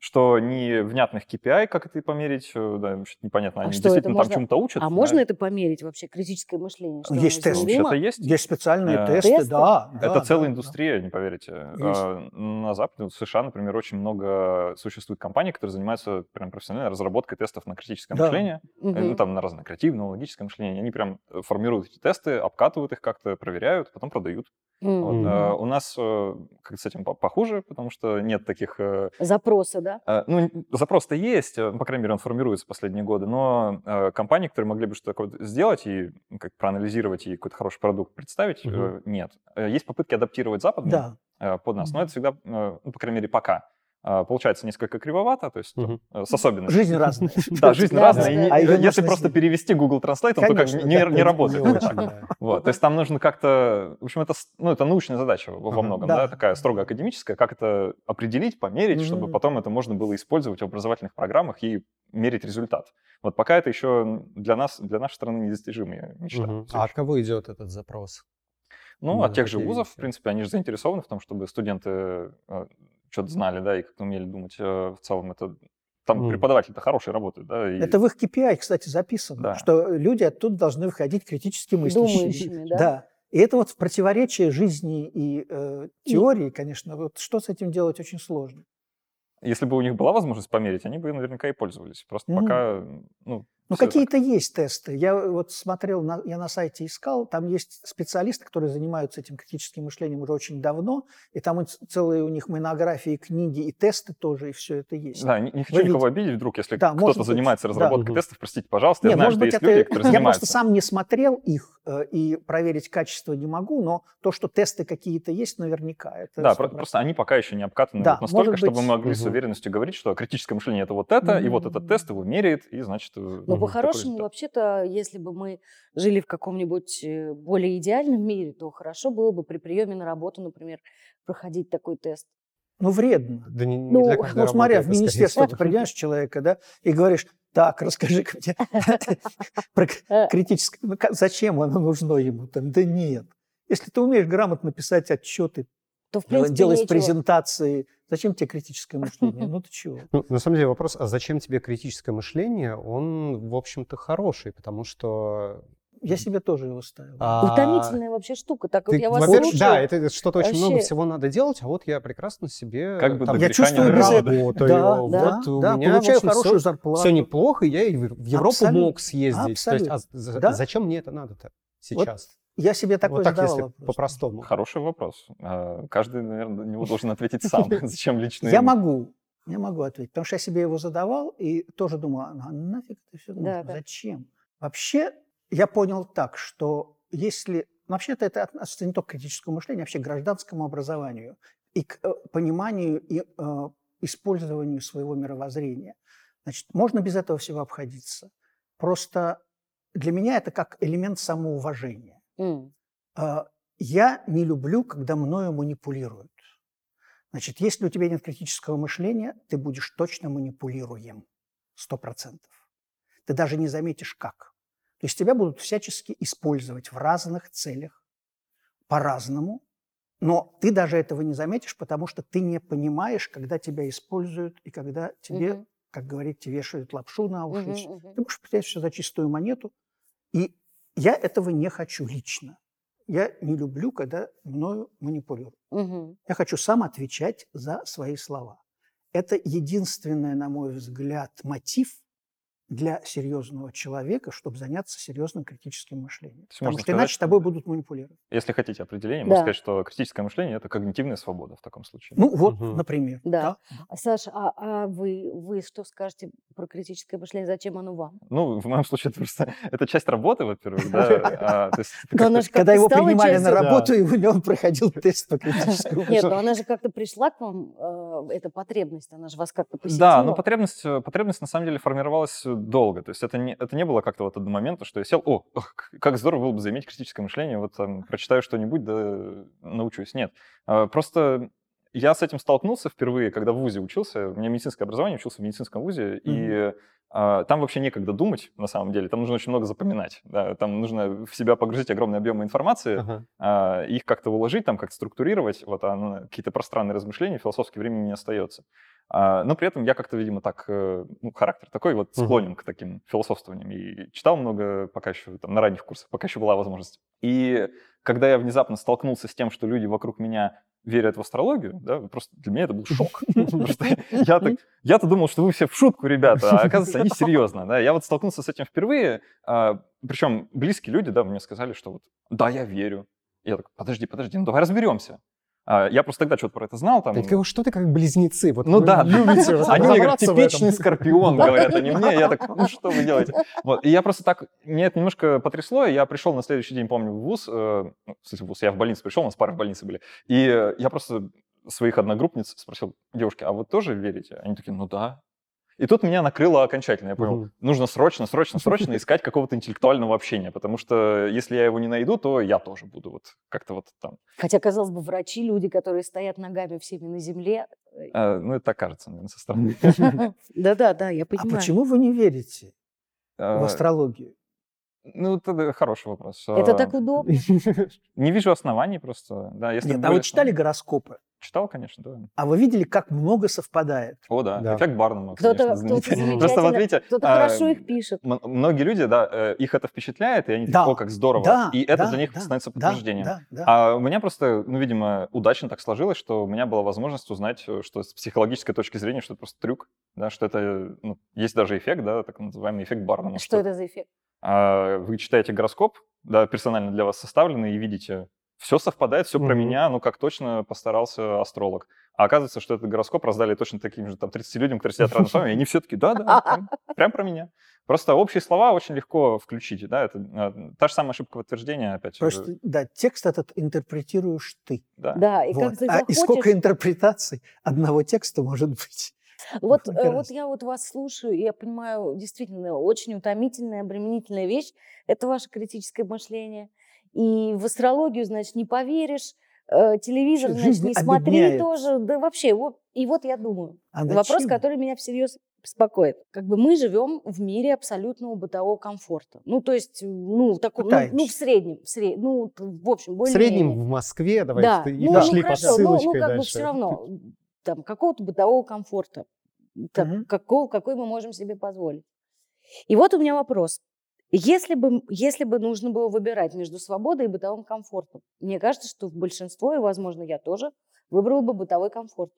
что не внятных KPI, как это померить, э, да, непонятно, а они действительно там чему-то учат. А можно это померить вообще, критическое мышление? Есть тесты. Это есть. Есть специальные э, тесты, да. Это целая индустрия, не поверите. А, на Западе, в США, например, очень много существует компаний, которые занимаются прям профессиональной разработкой тестов на критическое да. мышление, угу. ну, там на разное креативное, логическое мышление. Они прям э, формируют эти тесты, обкатывают их как-то, проверяют, потом продают. Mm-hmm. Вот, а, у нас э, как с этим похуже, потому что нет таких... Запроса, да? А, ну, запрос-то есть, по крайней мере, он формируется последние годы, но а, компании, которые могли бы что-то такое сделать и как проанализировать и какой-то хороший продукт представить, mm-hmm. нет. Есть попытки адаптировать западные да. под нас, mm-hmm. но это всегда, ну, по крайней мере, пока получается несколько кривовато, то есть угу. с особенностями. Жизнь разная. [laughs] Да, жизнь разная. А если просто перевести Google Translate, то как не работает. Вот, то есть там нужно как-то, в общем, это ну это научная задача во многом, да, такая строго академическая, как это определить, померить, чтобы потом это можно было использовать в образовательных программах и мерить результат. Вот пока это еще для нас, для нашей страны недостижимая мечта. Угу. А от кого идет этот запрос? Ну, от тех же вузов, в принципе, они же заинтересованы в том, чтобы студенты э, что-то знали, да, и как-то умели думать. Э, в целом это там mm. преподаватели-то хорошие работают, да. И... Это в их KPI, кстати, записано, да. что люди оттуда должны выходить критически мыслящими. Думающими, да? Да. И это вот в противоречие жизни и э, теории, и... конечно, вот что с этим делать очень сложно. Если бы у них была возможность померить, они бы наверняка и пользовались. Просто mm. пока, ну, ну, какие-то есть тесты. Я вот смотрел, на, я на сайте искал, там есть специалисты, которые занимаются этим критическим мышлением уже очень давно, и там целые у них монографии, книги и тесты тоже, и все это есть. Да, не, не хочу Вы никого видите? обидеть вдруг, если да, кто-то занимается разработкой да. тестов, простите, пожалуйста, Нет, я знаю, может что быть, есть это... люди, которые я занимаются. Я просто сам не смотрел их э, и проверить качество не могу, но то, что тесты какие-то есть, наверняка. Это да, просто они пока еще не обкатаны да, вот настолько, быть... чтобы мы могли угу. с уверенностью говорить, что критическое мышление это вот это, угу. и вот этот тест его меряет, и значит... Э, ну, по-хорошему, вообще вообще-то, если бы мы жили в каком-нибудь э, более идеальном мире, то хорошо было бы при приеме на работу, например, проходить такой тест. Ну, вредно. Да не, не ну, для ну, смотря, в министерство ты принимаешь человека, да, и говоришь, так, расскажи-ка мне [laughs] про критическое... Ну, зачем оно нужно ему там? Да нет. Если ты умеешь грамотно писать отчеты, то, в принципе, делать нечего. презентации, Зачем тебе критическое мышление? Ну ты чего? Ну, на самом деле вопрос, а зачем тебе критическое мышление, он, в общем-то, хороший, потому что я себе тоже его ставил. А... Утомительная вообще штука. Так ты, я вас слушаю. Да, это что-то очень вообще... много всего надо делать, а вот я прекрасно себе как бы там, я чувствую работаю. Да, вот да, у да, меня получаю общем, хорошую все, зарплату. Все неплохо, я и в Европу Абсолютно. мог съездить. Абсолютно. То есть, а да? зачем мне это надо-то сейчас? Вот я себе такой вот так, задавал если по-простому. Хороший вопрос. А, каждый, наверное, на него должен ответить сам. [laughs] [laughs] Зачем лично Я могу. Я могу ответить, потому что я себе его задавал и тоже думал, а нафиг это все нужно? Да, Зачем? Вообще, я понял так, что если... Вообще-то это относится не только к критическому мышлению, а вообще к гражданскому образованию и к э, пониманию и э, использованию своего мировоззрения. Значит, можно без этого всего обходиться. Просто для меня это как элемент самоуважения. Mm. Я не люблю, когда мною манипулируют. Значит, если у тебя нет критического мышления, ты будешь точно манипулируем. Сто процентов. Ты даже не заметишь, как. То есть тебя будут всячески использовать в разных целях, по-разному, но ты даже этого не заметишь, потому что ты не понимаешь, когда тебя используют и когда тебе, угу. Как говорите, вешают лапшу на уши. Угу, угу. Ты будешь принять все за чистую монету, и я этого не хочу лично. Я не люблю, когда мною манипулируют. Угу. Я хочу сам отвечать за свои слова. Это единственный, на мой взгляд, мотив, для серьезного человека, чтобы заняться серьезным критическим мышлением. Потому что сказать, иначе тобой будут манипулировать. Если хотите определение, да. можно сказать, что критическое мышление – это когнитивная свобода в таком случае. Ну вот, угу. например. Да. да. Саша, а, а вы, вы что скажете про критическое мышление? Зачем оно вам? Ну, в моем случае это просто [laughs] это часть работы, во-первых, да. [laughs] А, Когда его принимали на работу, и он проходил тест по критическому Нет, но она же как-то пришла к вам, э, эта потребность, она же вас как-то посетила. Да, но потребность, потребность на самом деле формировалась долго. То есть это не, это не было как-то вот до момента, что я сел, о, как здорово было бы заиметь критическое мышление, вот там, прочитаю что-нибудь, да научусь. Нет. А, просто я с этим столкнулся впервые, когда в ВУЗе учился. У меня медицинское образование, учился в медицинском ВУЗе, mm-hmm. и а, там вообще некогда думать, на самом деле. Там нужно очень много запоминать. Да? Там нужно в себя погрузить огромные объемы информации, uh-huh. а, их как-то уложить, там как-то структурировать. Вот, а, ну, какие-то пространные размышления, философского времени не остается. А, но при этом я как-то, видимо, так, э, ну, характер такой вот склонен uh-huh. к таким философствованиям. И читал много, пока еще там, на ранних курсах, пока еще была возможность. И когда я внезапно столкнулся с тем, что люди вокруг меня верят в астрологию, да, просто для меня это был шок. [laughs] Я-то думал, что вы все в шутку, ребята, а оказывается, они серьезно. Да. Я вот столкнулся с этим впервые, а, причем близкие люди, да, мне сказали, что вот, да, я верю. Я так, подожди, подожди, ну давай разберемся. А, я просто тогда что-то про это знал. Там... Так, что ты как близнецы? Вот ну да, любите Они мне говорят, типичный скорпион, говорят они мне. Я так, ну что вы делаете? Вот. И я просто так, мне это немножко потрясло, я пришел на следующий день, помню, в ВУЗ, э, ну, в ВУЗ, я в больницу пришел, у нас пары в больнице были, и я просто своих одногруппниц спросил, девушки, а вы тоже верите? Они такие, ну да. И тут меня накрыло окончательно. Я понял, mm нужно срочно, срочно, срочно [laughs] искать какого-то интеллектуального общения, потому что если я его не найду, то я тоже буду вот как-то вот там. Хотя, казалось бы, врачи, люди, которые стоят ногами всеми на земле. Э, а, ну, это так кажется, наверное, со стороны. [laughs] [laughs] Да-да-да, я а понимаю. А почему вы не верите в а, астрологию? Ну, это хороший вопрос. Это так удобно. Не вижу оснований просто. Да, если Нет, а вы читали гороскопы? Читал, конечно, да. А вы видели, как много совпадает? О, да. да. Эффект Барнума, Кто-то кто Просто вот видите... Кто-то а, хорошо их пишет. Многие люди, да, э, их это впечатляет, и они да. такие, о, как здорово. Да, и это да, для них да, становится подтверждением. Да, да, да. А у меня просто, ну, видимо, удачно так сложилось, что у меня была возможность узнать, э, что с психологической точки зрения, что это просто трюк, да, что это, ну, есть даже эффект, да, так называемый эффект Барнума. Что, что это за эффект? А, вы читаете гороскоп, да, персонально для вас составленный, и видите, все совпадает, все mm-hmm. про меня, ну, как точно постарался астролог. А оказывается, что этот гороскоп раздали точно таким же там 30 людям, которые сидят рядом с вами, и они [laughs] все таки да-да, прям, прям про меня. Просто общие слова очень легко включить, да, это а, та же самая ошибка подтверждения опять. Просто, да, текст этот интерпретируешь ты. Да, да и вот. как ты захочешь... А и сколько интерпретаций одного текста может быть? [laughs] Вот, э, вот я вот вас слушаю, и я понимаю, действительно, очень утомительная, обременительная вещь – это ваше критическое мышление. И в астрологию, значит, не поверишь, Э, телевизор, значит, не смотри тоже. Да вообще, вот, и вот я думаю. А вопрос, который меня всерьез беспокоит. Как бы мы живем в мире абсолютного бытового комфорта. Ну, то есть, ну, в таком, ну, ну, в среднем, в среднем, ну, в общем, более В среднем в Москве, давай, да. и ну, пошли ну, хорошо, по ссылочкой ну, ну, как дальше. бы все равно, там, какого-то бытового комфорта, так, угу. какого, какой мы можем себе позволить. И вот у меня вопрос. Если бы, если бы нужно было выбирать между свободой и бытовым комфортом, мне кажется, что в большинство, и, возможно, я тоже, выбрала бы бытовой комфорт.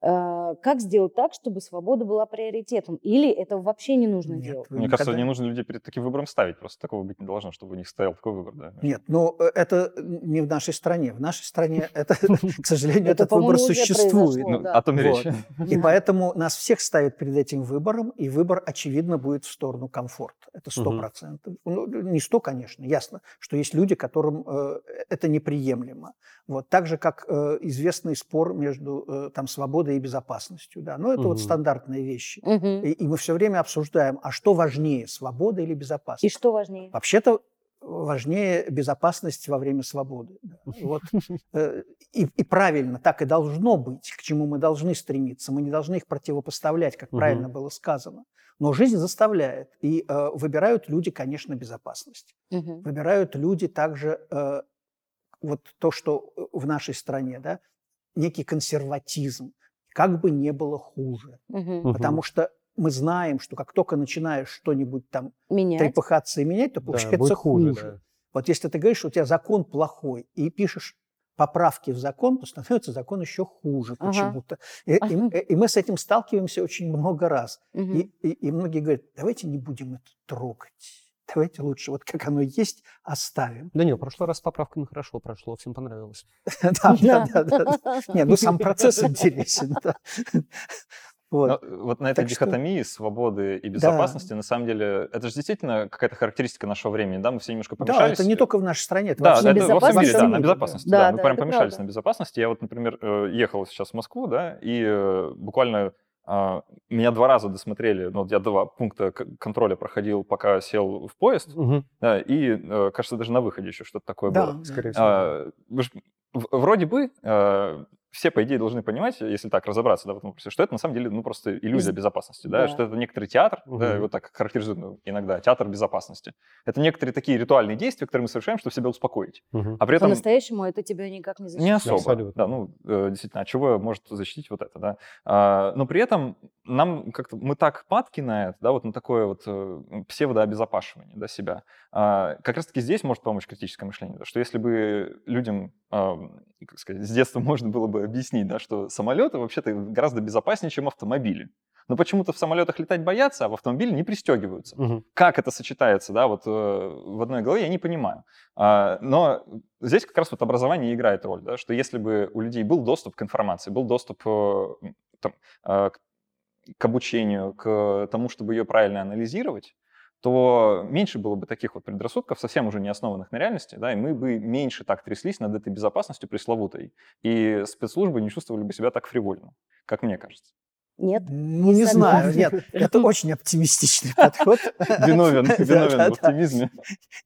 А, как сделать так, чтобы свобода была приоритетом? Или это вообще не нужно Нет, делать? Мне кажется, не нужно людей перед таким выбором ставить. Просто такого быть не должно, чтобы у них стоял такой выбор. Да. Нет, но ну, э, это не в нашей стране. В нашей стране [laughs] это, к сожалению, этот выбор существует. Ну, о том и речь. И поэтому нас всех ставят перед этим выбором, и выбор, очевидно, будет в сторону комфорта. Это сто процентов. Ну, не сто, конечно. Ясно, что есть люди, которым э, это неприемлемо. Вот. Так же, как э, известный спор между там, свободой свободой и безопасностью. Да? Но это угу. вот стандартные вещи. Угу. И, и мы все время обсуждаем, а что важнее, свобода или безопасность? И что важнее? Вообще-то важнее безопасность во время свободы. [laughs] Вот. Э, и, и правильно, так и должно быть, к чему мы должны стремиться. Мы не должны их противопоставлять, как угу. правильно было сказано. Но жизнь заставляет. И э, выбирают люди, конечно, безопасность. Угу. Выбирают люди также э, вот то, что в нашей стране, да, некий консерватизм как бы не было хуже. Угу. Потому что мы знаем, что как только начинаешь что-нибудь там менять. трепыхаться и менять, то получается да, хуже. хуже. Да. Вот если ты говоришь, что у тебя закон плохой, и пишешь поправки в закон, то становится закон еще хуже ага. почему-то. И, и, и мы с этим сталкиваемся очень много раз. Угу. И, и, и многие говорят, давайте не будем это трогать. Давайте лучше вот как оно есть оставим. Да нет, в прошлый раз с поправками хорошо прошло, всем понравилось. [laughs] Да, да, да. Нет, ну сам процесс интересен. [laughs] Вот. Но, вот на этой так дихотомии что... свободы и безопасности, да. на самом деле, это же действительно какая-то характеристика нашего времени, да, мы все немножко помешались. Да, это не только в нашей стране, это да, во всем, это во всем мире, да, на безопасности, да, да, да мы прям помешались правда. на безопасности. Я вот, например, э, ехал сейчас в Москву, да, и э, буквально меня два раза досмотрели, ну, я два пункта контроля проходил, пока сел в поезд, угу. да, и, э, кажется, даже на выходе еще что-то такое да, было. скорее всего. А, вроде бы э, все, по идее, должны понимать, если так разобраться да, в этом вопросе, что это на самом деле ну, просто иллюзия безопасности, да, да что это некоторый театр, угу. да, его так характеризуют ну, иногда, театр безопасности. Это некоторые такие ритуальные действия, которые мы совершаем, чтобы себя успокоить. Угу. А при этом... По-настоящему это тебя никак не защитит. Не особо, Абсолютно. да, ну, э, действительно, от чего может защитить вот это, да. А, но при этом нам как-то, мы так падки на это, да, вот на такое вот э, псевдообезопашивание, да, себя. А, как раз-таки здесь может помочь критическое мышление, да, что если бы людям, как сказать, с детства [laughs] можно было бы объяснить, да, что самолеты вообще-то гораздо безопаснее, чем автомобили. Но почему-то в самолетах летать боятся, а в автомобиле не пристегиваются. Угу. Как это сочетается, да, вот э, в одной голове, я не понимаю. А, но здесь как раз вот образование играет роль, да, что если бы у людей был доступ к информации, был доступ э, там, э, к обучению, к тому, чтобы ее правильно анализировать, то меньше было бы таких вот предрассудков, совсем уже не основанных на реальности, да, и мы бы меньше так тряслись над этой безопасностью пресловутой, и спецслужбы не чувствовали бы себя так фривольно, как мне кажется. Нет? Ну, не знаю, нет. Это [laughs] очень оптимистичный подход. [laughs] Виновен, [laughs] виновен в оптимизме.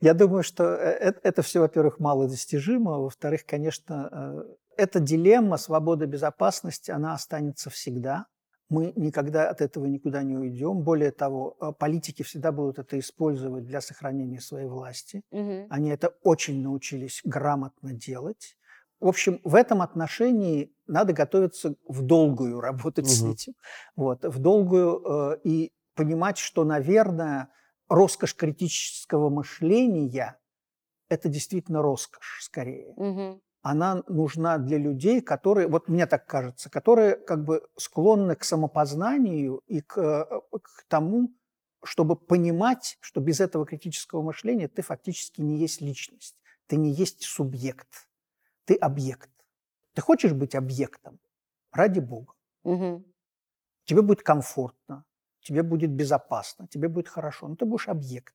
Я думаю, что э, это все, во-первых, мало достижимо. Во-вторых, конечно, э, эта дилемма свободы безопасности, она останется всегда. Мы никогда от этого никуда не уйдем. Более того, э, политики всегда будут это использовать для сохранения своей власти. Угу. Они это очень научились грамотно делать. В общем, в этом отношении надо готовиться в долгую работать угу. с этим. Вот, в долгую э, и понимать, что, наверное, роскошь критического мышления – это действительно роскошь скорее. Угу. Она нужна для людей, которые, вот мне так кажется, которые как бы склонны к самопознанию и к, э, к тому, чтобы понимать, что без этого критического мышления ты фактически не есть личность, ты не есть субъект ты объект. Ты хочешь быть объектом? Ради Бога. Угу. Тебе будет комфортно, тебе будет безопасно, тебе будет хорошо, но ты будешь объект.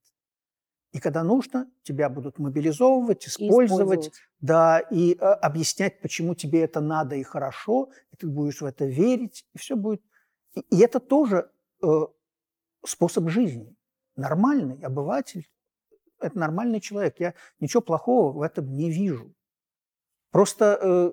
И когда нужно, тебя будут мобилизовывать, использовать, использовать. да, и э, объяснять, почему тебе это надо и хорошо, и ты будешь в это верить, и все будет. И, и это тоже э, способ жизни. Нормальный обыватель, это нормальный человек. Я ничего плохого в этом не вижу. Просто э,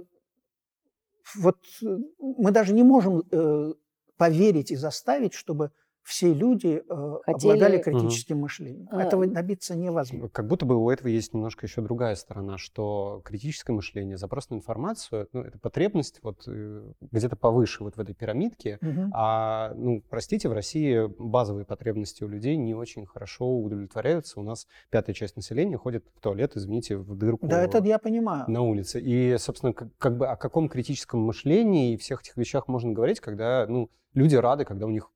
вот э, мы даже не можем э, поверить и заставить, чтобы все люди э, Хотели... обладали критическим угу. мышлением. А... Этого добиться невозможно. Как будто бы у этого есть немножко еще другая сторона, что критическое мышление, запрос на информацию, ну, это потребность вот э, где-то повыше вот в этой пирамидке, угу. а, ну, простите, в России базовые потребности у людей не очень хорошо удовлетворяются. У нас пятая часть населения ходит в туалет, извините, в дырку. Да, это я понимаю. На улице. И, собственно, как, как бы о каком критическом мышлении и всех этих вещах можно говорить, когда, ну, люди рады, когда у них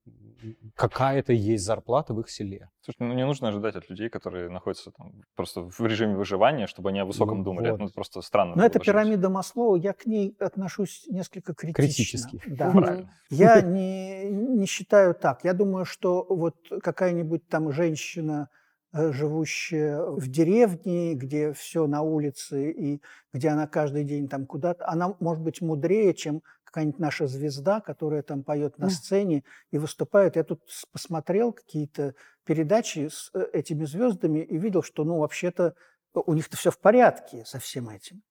какая-то есть зарплата в их селе. Слушай, ну не нужно ожидать от людей, которые находятся там просто в режиме выживания, чтобы они о высоком ну, думали. Вот. Это ну, просто странно. Но это пирамида Маслоу, я к ней отношусь несколько критично. Критически. Да. Правильно. Я не, не считаю так. Я думаю, что вот какая-нибудь там женщина, э, живущая в деревне, где все на улице и где она каждый день там куда-то, она может быть мудрее, чем какая-нибудь наша звезда, которая там поет на сцене и выступает. Я тут посмотрел какие-то передачи с э, этими звездами и видел, что, ну, вообще-то у них-то все в порядке со всем этим.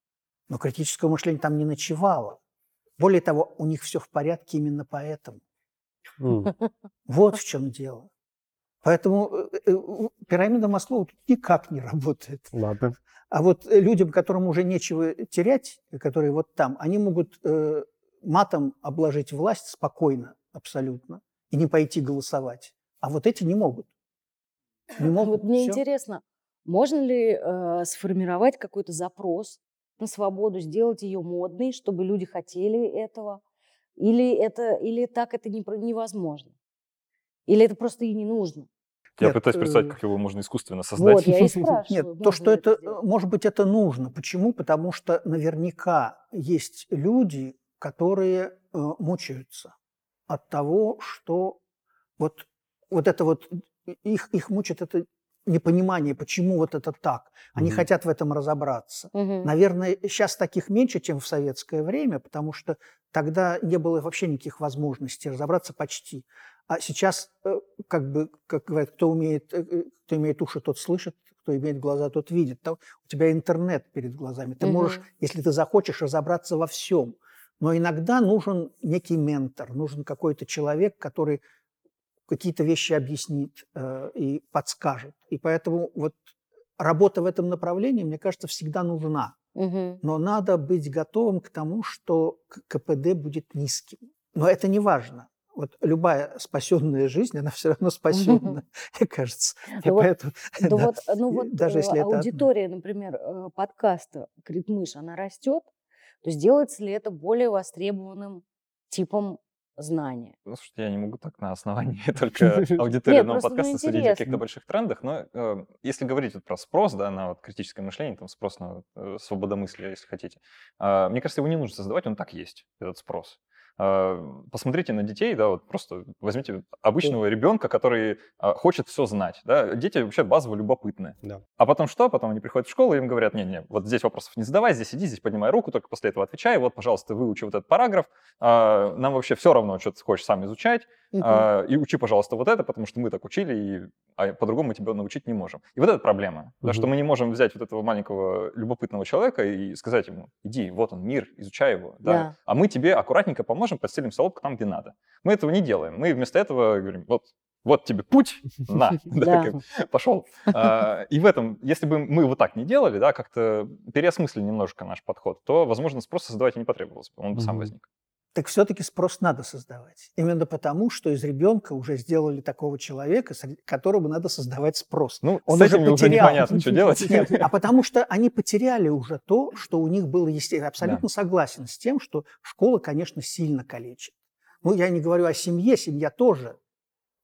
Но критическое мышление там не ночевало. Более того, у них все в порядке именно поэтому. Mm. Вот в чем дело. Поэтому э, э, пирамида Маслоу тут никак не работает. Ладно. А вот людям, которым уже нечего терять, которые вот там, они могут матом обложить власть спокойно, абсолютно, и не пойти голосовать. А вот эти не могут. Не могут. Вот мне Всё. интересно, можно ли э, сформировать какой-то запрос на свободу, сделать ее модной, чтобы люди хотели этого? Или, это, или так это не, невозможно? Или это просто и не нужно? Я Нет, пытаюсь представить, э, как его можно искусственно создать. Вот, я и [laughs] спрашиваю. Нет, то, что это, это может быть, это нужно. Почему? Потому что наверняка есть люди, которые э, мучаются от того, что вот, вот это вот их, их мучит это непонимание, почему вот это так. Они mm хотят в этом разобраться. mm Наверное, сейчас таких меньше, чем в советское время, потому что тогда не было вообще никаких возможностей разобраться почти. А сейчас, э, как бы, как говорят, кто, умеет, э, кто имеет уши, тот слышит, кто имеет глаза, тот видит. У тебя интернет перед глазами. Ты mm можешь, если ты захочешь, разобраться во всем. Но иногда нужен некий ментор, нужен какой-то человек, который какие-то вещи объяснит э, и подскажет. И поэтому вот работа в этом направлении, мне кажется, всегда нужна. Угу. Но надо быть готовым к тому, что КПД будет низким. Но это не важно. Вот любая спасенная жизнь, она все равно спасенна, [laughs] мне кажется. И поэтому, [laughs] ну вот, даже если аудитория, например, э, подкаста «Критмыш», она растет, то есть делается ли это более востребованным типом знания. Ну, слушайте, я не могу так на основании [laughs] [laughs] только аудитории одного ну, подкаста судить о каких-то больших трендах, но э, если говорить вот про спрос, да, на вот критическое мышление, там спрос на э, свободомыслие, если хотите, э, мне кажется, его не нужно создавать, он так есть, этот спрос. Э, посмотрите на детей, да, вот просто возьмите обычного ребенка, который э, хочет все знать, да, дети вообще базово любопытны. Да. А потом что? Потом они приходят в школу и им говорят, не-не, вот здесь вопросов не задавай, здесь иди, здесь поднимай руку, только после этого отвечай, вот, пожалуйста, выучи вот этот параграф, э, нам вообще все равно, что ты хочешь сам изучать, угу. и учи, пожалуйста, вот это, потому что мы так учили, и а по-другому мы тебя научить не можем. И вот это проблема, угу. да, что мы не можем взять вот этого маленького любопытного человека и сказать ему, иди, вот он, мир, изучай его, да, да. а мы тебе аккуратненько поможем, подстелим соломку там, где надо. Мы этого не делаем. Мы вместо этого говорим, вот, вот тебе путь, [laughs] на, да, пошел. А, [laughs] и в этом, если бы мы вот так не делали, да, как-то переосмыслили немножко наш подход, то, возможно, спрос создавать и не потребовалось бы, он бы сам возник так все-таки спрос надо создавать. Именно потому, что из ребенка уже сделали такого человека, которому надо создавать спрос. Ну, Он с этим уже, уже непонятно, что делать. [laughs] Нет, а потому что они потеряли уже то, что у них было естественно. Абсолютно да. согласен с тем, что школа, конечно, сильно калечит. Ну, я не говорю о семье, семья тоже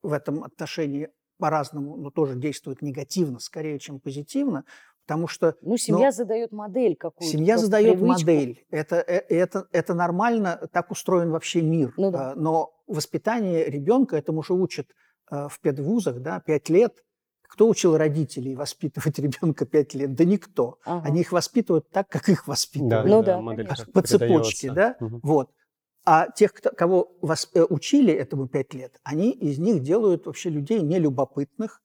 в этом отношении по-разному, но тоже действует негативно, скорее, чем позитивно. Потому что... Ну, семья но... задает модель какую-то. Семья задает привычку. модель. Это, э, это, это нормально, так устроен вообще мир. Ну, да. А, но воспитание ребенка этому же учат э, в педвузах, да, пять лет. Кто учил родителей воспитывать [laughs] ребенка пять лет? Да никто. Ага. Они их воспитывают так, как их воспитывают. Да, ну да, модель по цепочке, да? Угу. Вот. А тех, кто, кого вас, э, учили этому пять лет, они из них делают вообще людей нелюбопытных,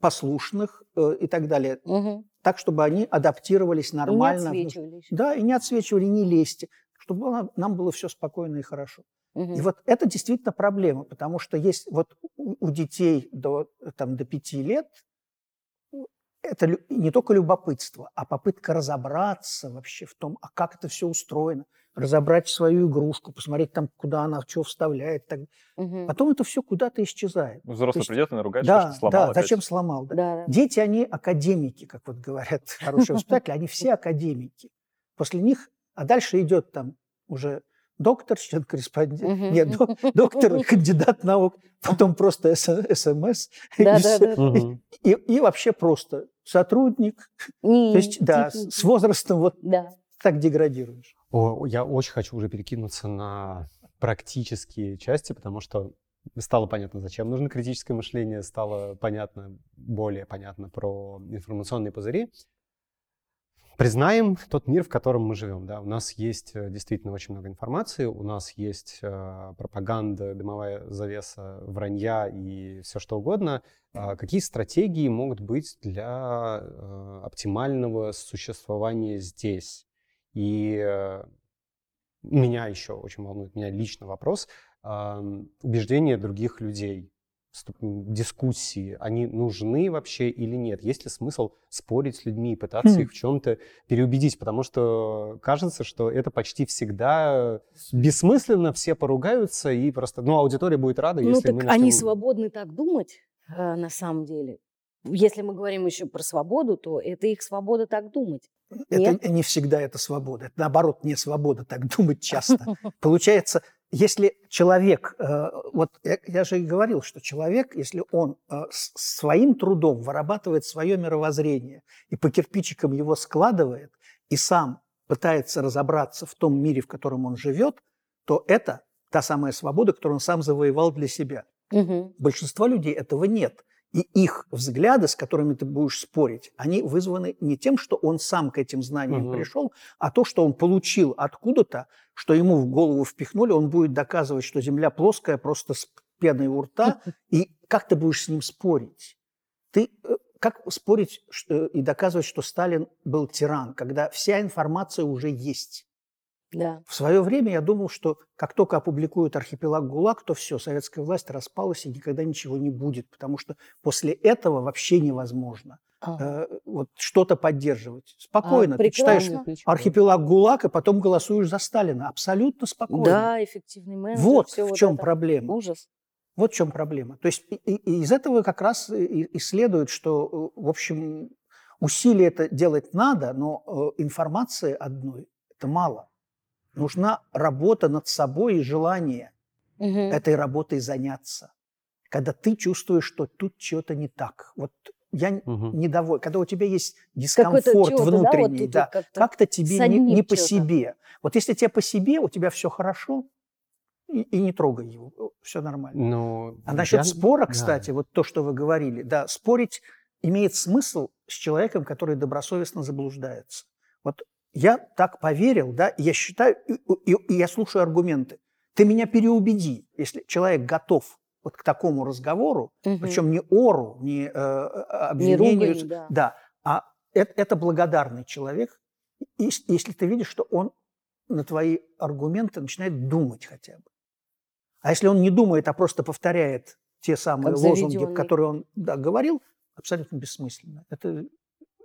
послушных э, и так далее. Угу. Так, чтобы они адаптировались нормально. И не отсвечивались. Да, и не отсвечивали, не лезьте. Чтобы нам было все спокойно и хорошо. Угу. И вот это действительно проблема, потому что есть вот у детей до, там, до пяти лет это не только любопытство, а попытка разобраться вообще в том, а как это все устроено, разобрать свою игрушку, посмотреть там, куда она что вставляет. Так. Угу. Потом это все куда-то исчезает. Взрослый есть, придет и наругает, да, что сломал. Да, опять. зачем сломал? Да. Да, да. Дети, они академики, как вот говорят [laughs] хорошие воспитатели, они все академики. После них, а дальше идет там уже доктор, член-корреспондент, угу. нет, доктор, [laughs] кандидат наук, потом просто СМС, да, [laughs] и, да, да. Угу. И, и вообще просто сотрудник. То есть, да, с возрастом вот да. так деградируешь. О, я очень хочу уже перекинуться на практические части, потому что стало понятно, зачем нужно критическое мышление, стало понятно, более понятно про информационные пузыри. Признаем тот мир, в котором мы живем. Да? У нас есть э, действительно очень много информации, у нас есть э, пропаганда, дымовая завеса, вранья и все что угодно. А какие стратегии могут быть для э, оптимального существования здесь? И э, меня еще очень волнует, меня лично вопрос, убеждения других людей дискуссии, они нужны вообще или нет? Есть ли смысл спорить с людьми и пытаться mm. их в чем-то переубедить? Потому что кажется, что это почти всегда бессмысленно, все поругаются и просто, ну, аудитория будет рада, ну, если так мы они свободны так думать, э, на самом деле. Если мы говорим еще про свободу, то это их свобода так думать. Это Нет? не всегда это свобода. Это наоборот не свобода так [laughs] думать часто. [laughs] Получается, если человек, э, вот я, же и говорил, что человек, если он э, своим трудом вырабатывает свое мировоззрение и по кирпичикам его складывает, и сам пытается разобраться в том мире, в котором он живет, то это та самая свобода, которую он сам завоевал для себя. Угу. Большинство людей этого нет. И их взгляды, с которыми ты будешь спорить, они вызваны не тем, что он сам к этим знаниям угу. пришел, а то, что он получил откуда-то, что ему в голову впихнули, он будет доказывать, что Земля плоская, просто с пеной у рта. И как ты будешь с ним спорить? Ты э, как спорить и доказывать, что Сталин был тиран, когда вся информация уже есть? Да. В свое время я думал, что как только опубликуют архипелаг ГУЛАГ, то все, советская власть распалась и никогда ничего не будет, потому что после этого вообще невозможно ага. э, вот что-то поддерживать. Спокойно. А, Ты читаешь архипелаг ГУЛАГ, и потом голосуешь за Сталина. Абсолютно спокойно. Да, эффективный менеджер. Вот в вот чем проблема. Ужас. Вот в чем проблема. То есть и, и из этого как раз и, и следует, что, э, в общем, усилия это делать надо, но э, информации одной это мало. Нужна работа над собой и желание угу. этой работой заняться. Когда ты чувствуешь, что тут что-то не так. Вот я угу. недоволен. Когда у тебя есть дискомфорт внутренний, да, вот да, как-то, как тебе не, не по себе. Вот если тебе по себе, у тебя все хорошо, и, и не трогай его, все нормально. Ну, а насчет я... спора, кстати, да. вот то, что вы говорили, да, спорить имеет смысл с человеком, который добросовестно заблуждается. Вот я так поверил, да, я считаю, и, и, и я слушаю аргументы. Ты меня переубеди, если человек готов вот к такому разговору, угу. причем не ору, не э, обвинению, не ругань, да. да, а это, это благодарный человек, и, если ты видишь, что он на твои аргументы начинает думать хотя бы. А если он не думает, а просто повторяет те самые как лозунги, которые он да, говорил, абсолютно бессмысленно. Это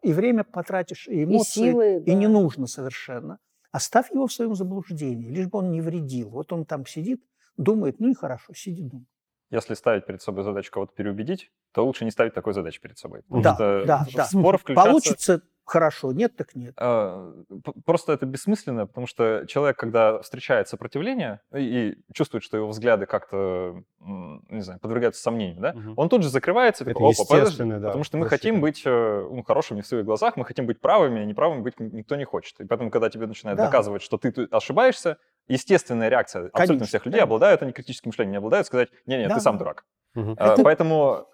и время потратишь, и эмоции, и, силы, да. и не нужно совершенно. Оставь его в своем заблуждении, лишь бы он не вредил. Вот он там сидит, думает, ну и хорошо, сиди, думай. Если ставить перед собой задачу кого-то переубедить, то лучше не ставить такой задачи перед собой. Да, да, да. Спор включаться... Получится хорошо, нет так нет. А, просто это бессмысленно, потому что человек, когда встречает сопротивление и, чувствует, что его взгляды как-то, не знаю, подвергаются сомнению, да, угу. он тут же закрывается, это такой, опа, подожди, да, потому что мы хотим быть э, ну, хорошими в своих глазах, мы хотим быть правыми, а неправыми быть никто не хочет. И поэтому, когда тебе начинают да. доказывать, что ты ошибаешься, естественная реакция Конечно, абсолютно всех людей, обладают они критическим мышлением, не обладают, сказать, не-не, да. ты сам дурак. Угу. А, поэтому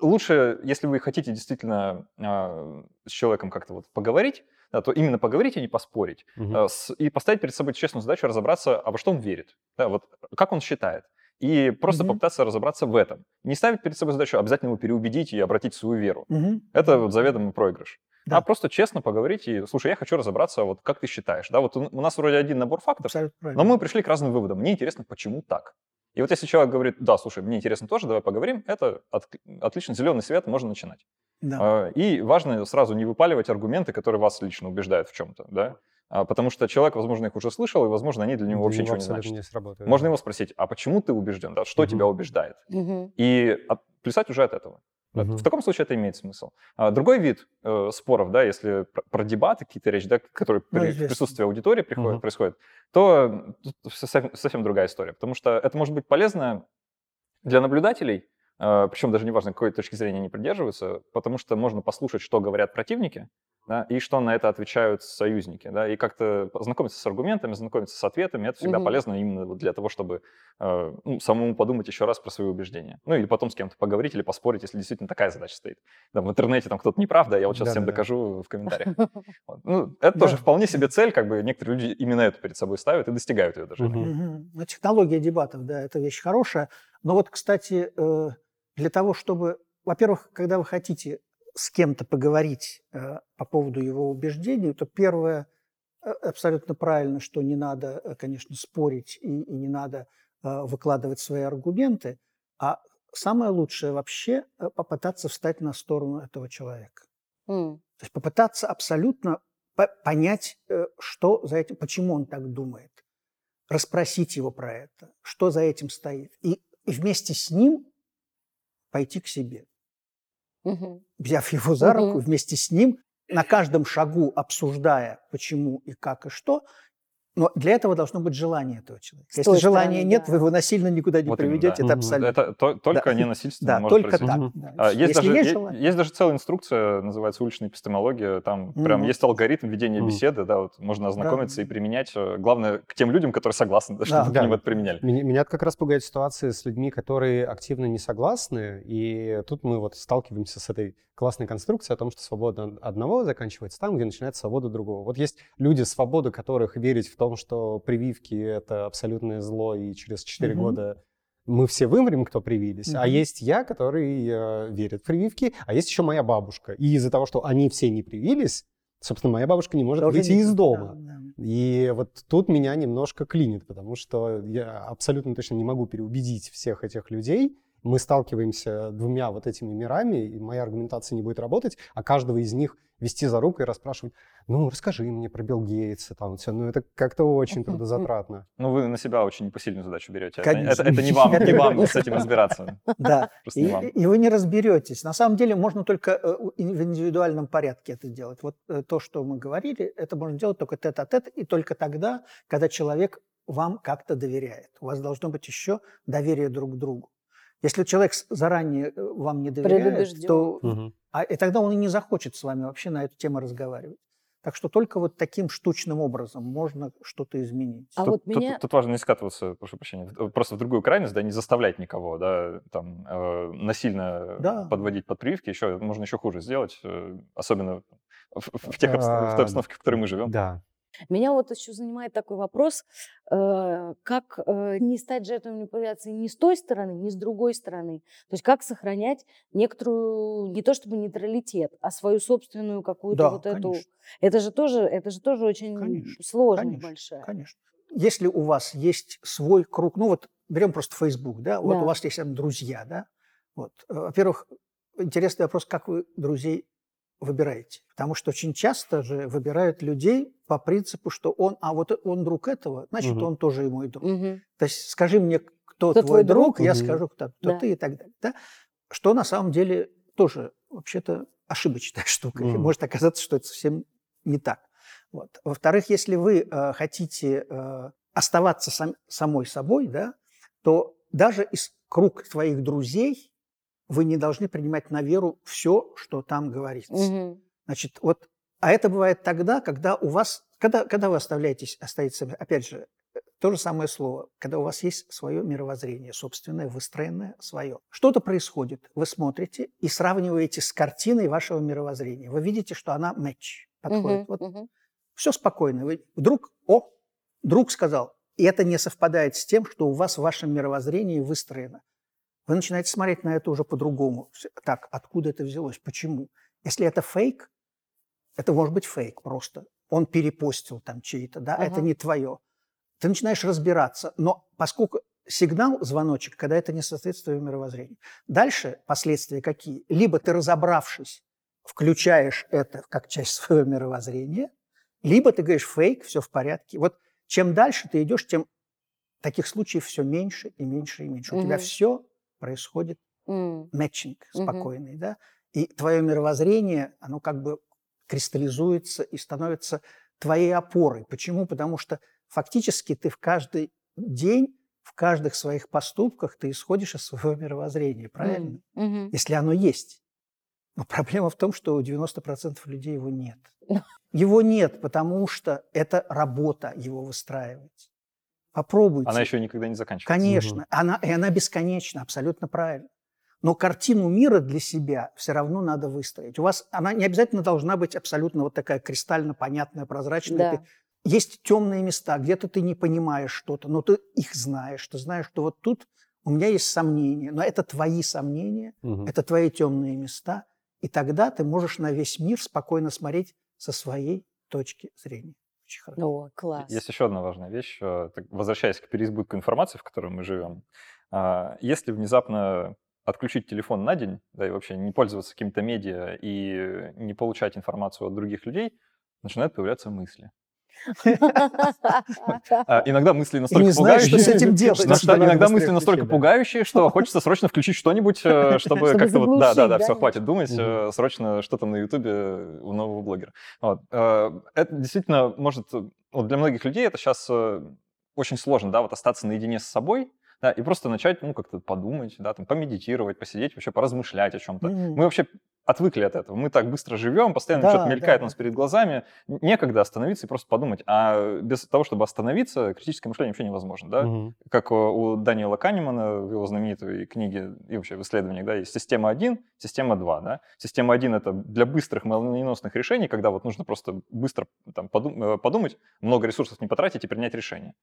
лучше, если вы хотите действительно э, с человеком как-то вот поговорить, да, то именно поговорить, а не поспорить. Угу. Э, с, и поставить перед собой честную задачу разобраться, а во что он верит, да, вот как он считает. И просто угу. попытаться разобраться в этом. Не ставить перед собой задачу обязательно его переубедить и обратить в свою веру. Угу. Это вот заведомый проигрыш. Да. А просто честно поговорить и, слушай, я хочу разобраться, вот как ты считаешь. Да, вот у нас вроде один набор фактов, но мы пришли к разным выводам. Мне интересно, почему так. И вот если человек говорит, да, слушай, мне интересно тоже, давай поговорим, это от, отлично, зеленый свет, можно начинать. Да. А, и важно сразу не выпаливать аргументы, которые вас лично убеждают в чем-то, да, потому что человек, возможно, их уже слышал, и, возможно, они для него для вообще ничего не значат. Не сработают. Можно его спросить, а почему ты убежден, да, что угу. тебя убеждает? Угу. И от, плясать уже от этого. Угу. В таком случае это имеет смысл. А другой вид э, споров, да, если про, про дебаты какие-то речь, да, которые ну, при присутствии аудитории приходят, угу. происходят, то совсем, совсем другая история. Потому что это может быть полезно для наблюдателей, причем даже неважно, какой точки зрения они придерживаются, потому что можно послушать, что говорят противники, да, и что на это отвечают союзники, да, и как-то знакомиться с аргументами, знакомиться с ответами, это всегда угу. полезно именно для того, чтобы э, ну, самому подумать еще раз про свои убеждения. Ну или потом с кем-то поговорить или поспорить, если действительно такая задача стоит. Да, в интернете там кто-то не прав, да, я вот сейчас да, всем да, докажу да. в комментариях. [laughs] Вот. Ну, это тоже вполне себе цель, как бы некоторые люди именно эту перед собой ставят и достигают ее даже. Угу. Технология дебатов, да, это вещь хорошая. Но вот, кстати, э, для того, чтобы, во-первых, когда вы хотите с кем-то поговорить э, по поводу его убеждений, то первое э, абсолютно правильно, что не надо, э, конечно, спорить и, и не надо выкладывать свои аргументы, а самое лучшее вообще попытаться встать на сторону этого человека. Mm. То есть попытаться абсолютно понять, что за этим, почему он так думает, расспросить его про это, что за этим стоит, и, и вместе с ним пойти к себе угу. взяв его за руку, угу. вместе с ним, на каждом шагу обсуждая, почему и как и что, но для этого должно быть желание этого человека. С Если желания стороны, нет, да. вы его насильно никуда не вот приведете, именно, да. это абсолютно... Это то, только да. ненасильственно Да, может только происходить. так. Да. А, есть, даже, есть, есть даже целая инструкция, называется уличная эпистемология, там mm прям есть алгоритм ведения mm беседы, да, вот можно ознакомиться да. и применять, э, главное, к тем людям, которые согласны, да, чтобы да. к ним это применяли. Меня, меня как раз пугает ситуация с людьми, которые активно не согласны, и тут мы вот сталкиваемся с этой классной конструкцией о том, что свобода одного заканчивается там, где начинается свобода другого. Вот есть люди, свобода которых верить в том, что прививки — это абсолютное зло, и через 4 угу. года мы все вымрем, кто привились. Mm-hmm. А есть я, который э, верит в прививки, а есть еще моя бабушка. И из-за того, что они все не привились, собственно, моя бабушка не может Тоже выйти не... из дома. Да, да. И вот тут меня немножко клинит, потому что я абсолютно точно не могу переубедить всех этих людей, мы сталкиваемся двумя вот этими мирами, и моя аргументация не будет работать, а каждого из них вести за руку и расспрашивать, ну, расскажи мне про Билл Гейтса, там все, ну, это как-то очень трудозатратно. Ну, вы на себя очень непосильную задачу берете. Конечно. Это, это не вам, не вам с этим разбираться. Да, и, и вы не разберетесь. На самом деле можно только э, в индивидуальном порядке это делать. Вот э, то, что мы говорили, это можно делать только тет-а-тет, и только тогда, когда человек вам как-то доверяет. У вас должно быть еще доверие друг к другу. Если человек заранее э, вам не доверяет, то угу. а, и тогда он и не захочет с вами вообще на эту тему разговаривать. Так что только вот таким штучным образом можно что-то изменить. А тут, вот меня... тут, тут важно не скатываться, прошу прощения, просто в другую крайность, да, не заставлять никого, да, там, э, насильно да. подводить под прививки, еще, можно еще хуже сделать, э, особенно в, в, тех обстанов... в той обстановке, в которой мы живем. Да, меня вот еще занимает такой вопрос, э, как э, не стать жертвой манипуляции ни с той стороны, ни с другой стороны. То есть как сохранять некоторую, не то чтобы нейтралитет, а свою собственную какую-то да, вот конечно. эту... Это же тоже, это же тоже очень конечно, сложно конечно, большая. Конечно. Если у вас есть свой круг, ну вот берем просто Facebook, да, вот да. у вас есть там друзья, да, вот. Э, во-первых, интересный вопрос, как вы друзей выбираете. Потому что очень часто же выбирают людей по принципу, что он, а вот он друг этого, значит, угу. он тоже и мой друг. Угу. То есть скажи мне, кто, кто твой, друг, друг, я угу. скажу, кто, кто да. ты и так далее. Да? Что на самом деле тоже вообще-то ошибочная [laughs] штука. Угу. может оказаться, что это совсем не так. Вот. Во-вторых, если вы э, хотите э, оставаться сам, самой собой, да, то даже из круг твоих друзей вы не должны принимать на веру все, что там говорится. Угу. Значит, вот, а это бывает тогда, когда у вас, когда, когда вы оставляетесь, остаетесь, опять же, то же самое слово, когда у вас есть свое мировоззрение, собственное, выстроенное свое. Что-то происходит, вы смотрите и сравниваете с картиной вашего мировоззрения. Вы видите, что она матч подходит. Угу, вот угу. все спокойно. Вы вдруг, о, друг сказал, и это не совпадает с тем, что у вас в вашем мировоззрении выстроено вы начинаете смотреть на это уже по-другому. Так, откуда это взялось? Почему? Если это фейк, это может быть фейк просто. Он перепостил там чей-то, да, uh-huh. это не твое. Ты начинаешь разбираться. Но поскольку сигнал, звоночек, когда это не соответствует мировоззрению. Дальше последствия какие? Либо ты, разобравшись, включаешь это как часть [laughs] своего мировоззрения, либо ты говоришь фейк, все в порядке. Вот чем дальше ты идешь, тем таких случаев все меньше и меньше и меньше. Угу. У тебя все происходит mm. мэтчинг спокойный, mm-hmm. да, и твое мировоззрение, оно как бы кристаллизуется и становится твоей опорой. Почему? Потому что фактически ты в каждый день, в каждых своих поступках ты исходишь из своего мировоззрения, правильно? Mm-hmm. Если оно есть. Но проблема в том, что у 90% людей его нет. [laughs] Его нет, потому что это работа его выстраивать. Попробуйте. Она еще никогда не заканчивается. Конечно. Угу. Она, и она бесконечна, абсолютно правильно. Но картину мира для себя все равно надо выстроить. У вас она не обязательно должна быть абсолютно вот такая кристально понятная, прозрачная. Да. Есть темные места, где-то ты не понимаешь что-то, но ты их знаешь. Ты знаешь, что вот тут у меня есть сомнения, но это твои сомнения, угу. это твои темные места, и тогда ты можешь на весь мир спокойно смотреть со своей точки зрения. Очень хорошо. О, класс. Есть еще одна важная вещь, э, возвращаясь к переизбытку информации, в которой мы живем. А, если внезапно отключить телефон на день, да, и вообще не пользоваться какими-то медиа и не получать информацию от других людей, начинают появляться мысли. А, иногда мысли настолько пугающие. что с этим делать. Иногда мысли настолько пугающие, что хочется срочно включить что-нибудь, э, [laughs] чтобы как-то вот, да, да, да, все, хватит думать, э, срочно что там на Ютубе у нового блогера. Э, это действительно может, для многих людей это сейчас очень сложно, да, вот остаться наедине с собой, да, и просто начать, ну, как-то подумать, да, там, помедитировать, посидеть, вообще поразмышлять о чем-то. Mm-hmm. Мы вообще отвыкли от этого. Мы так быстро живем, постоянно да, что-то мелькает да, у нас перед глазами. Некогда остановиться и просто подумать. А без того, чтобы остановиться, критическое мышление вообще невозможно, да? Mm-hmm. Как у Даниэла Канемана в его знаменитой книге и вообще в исследованиях, да, есть система 1, система 2, да? Система 1 — это для быстрых молниеносных решений, когда вот нужно просто быстро там, э, подумать, много ресурсов не потратить и принять решение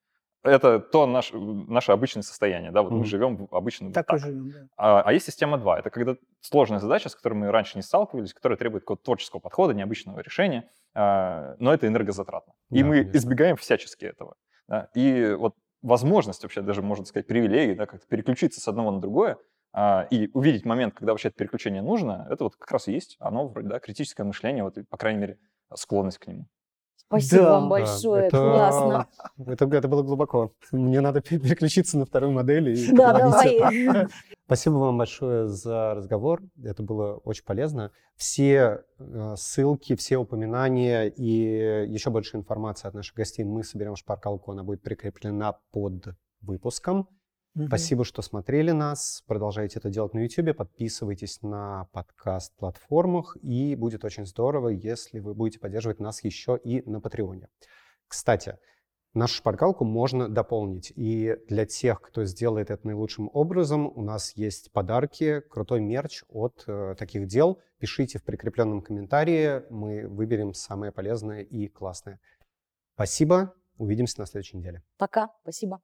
это то наш, наше обычное состояние, да, вот mm мы живем обычно так. так. Живем, да. а, а есть система 2, это когда сложная задача, с которой мы раньше не сталкивались, которая требует какого-то творческого подхода, необычного решения, а, но это энергозатратно. И да, мы конечно. избегаем всячески этого. Да? И вот возможность вообще, даже можно сказать, привилегии, да, как-то переключиться с одного на другое, а, и увидеть момент, когда вообще это переключение нужно, это вот как раз и есть оно, вроде, да, критическое мышление, вот, по крайней мере, склонность к нему. Спасибо да, вам большое, это, классно. Это, это было глубоко. Мне надо переключиться на вторую модель. И да, давай. [laughs] Спасибо вам большое за разговор. Это было очень полезно. Все э, ссылки, все упоминания и еще больше информации от наших гостей мы соберем в шпаркалку. Она будет прикреплена под выпуском. Угу. Спасибо, что смотрели нас. Продолжайте это делать на YouTube. Подписывайтесь на подкаст-платформах. И будет очень здорово, если вы будете поддерживать нас еще и на Патреоне. Кстати, нашу шпаргалку можно дополнить. И для тех, кто сделает это наилучшим образом, у нас есть подарки, крутой мерч от э, таких дел. Пишите в прикрепленном комментарии, мы выберем самое полезное и классное. Спасибо, увидимся на следующей неделе. Пока, спасибо.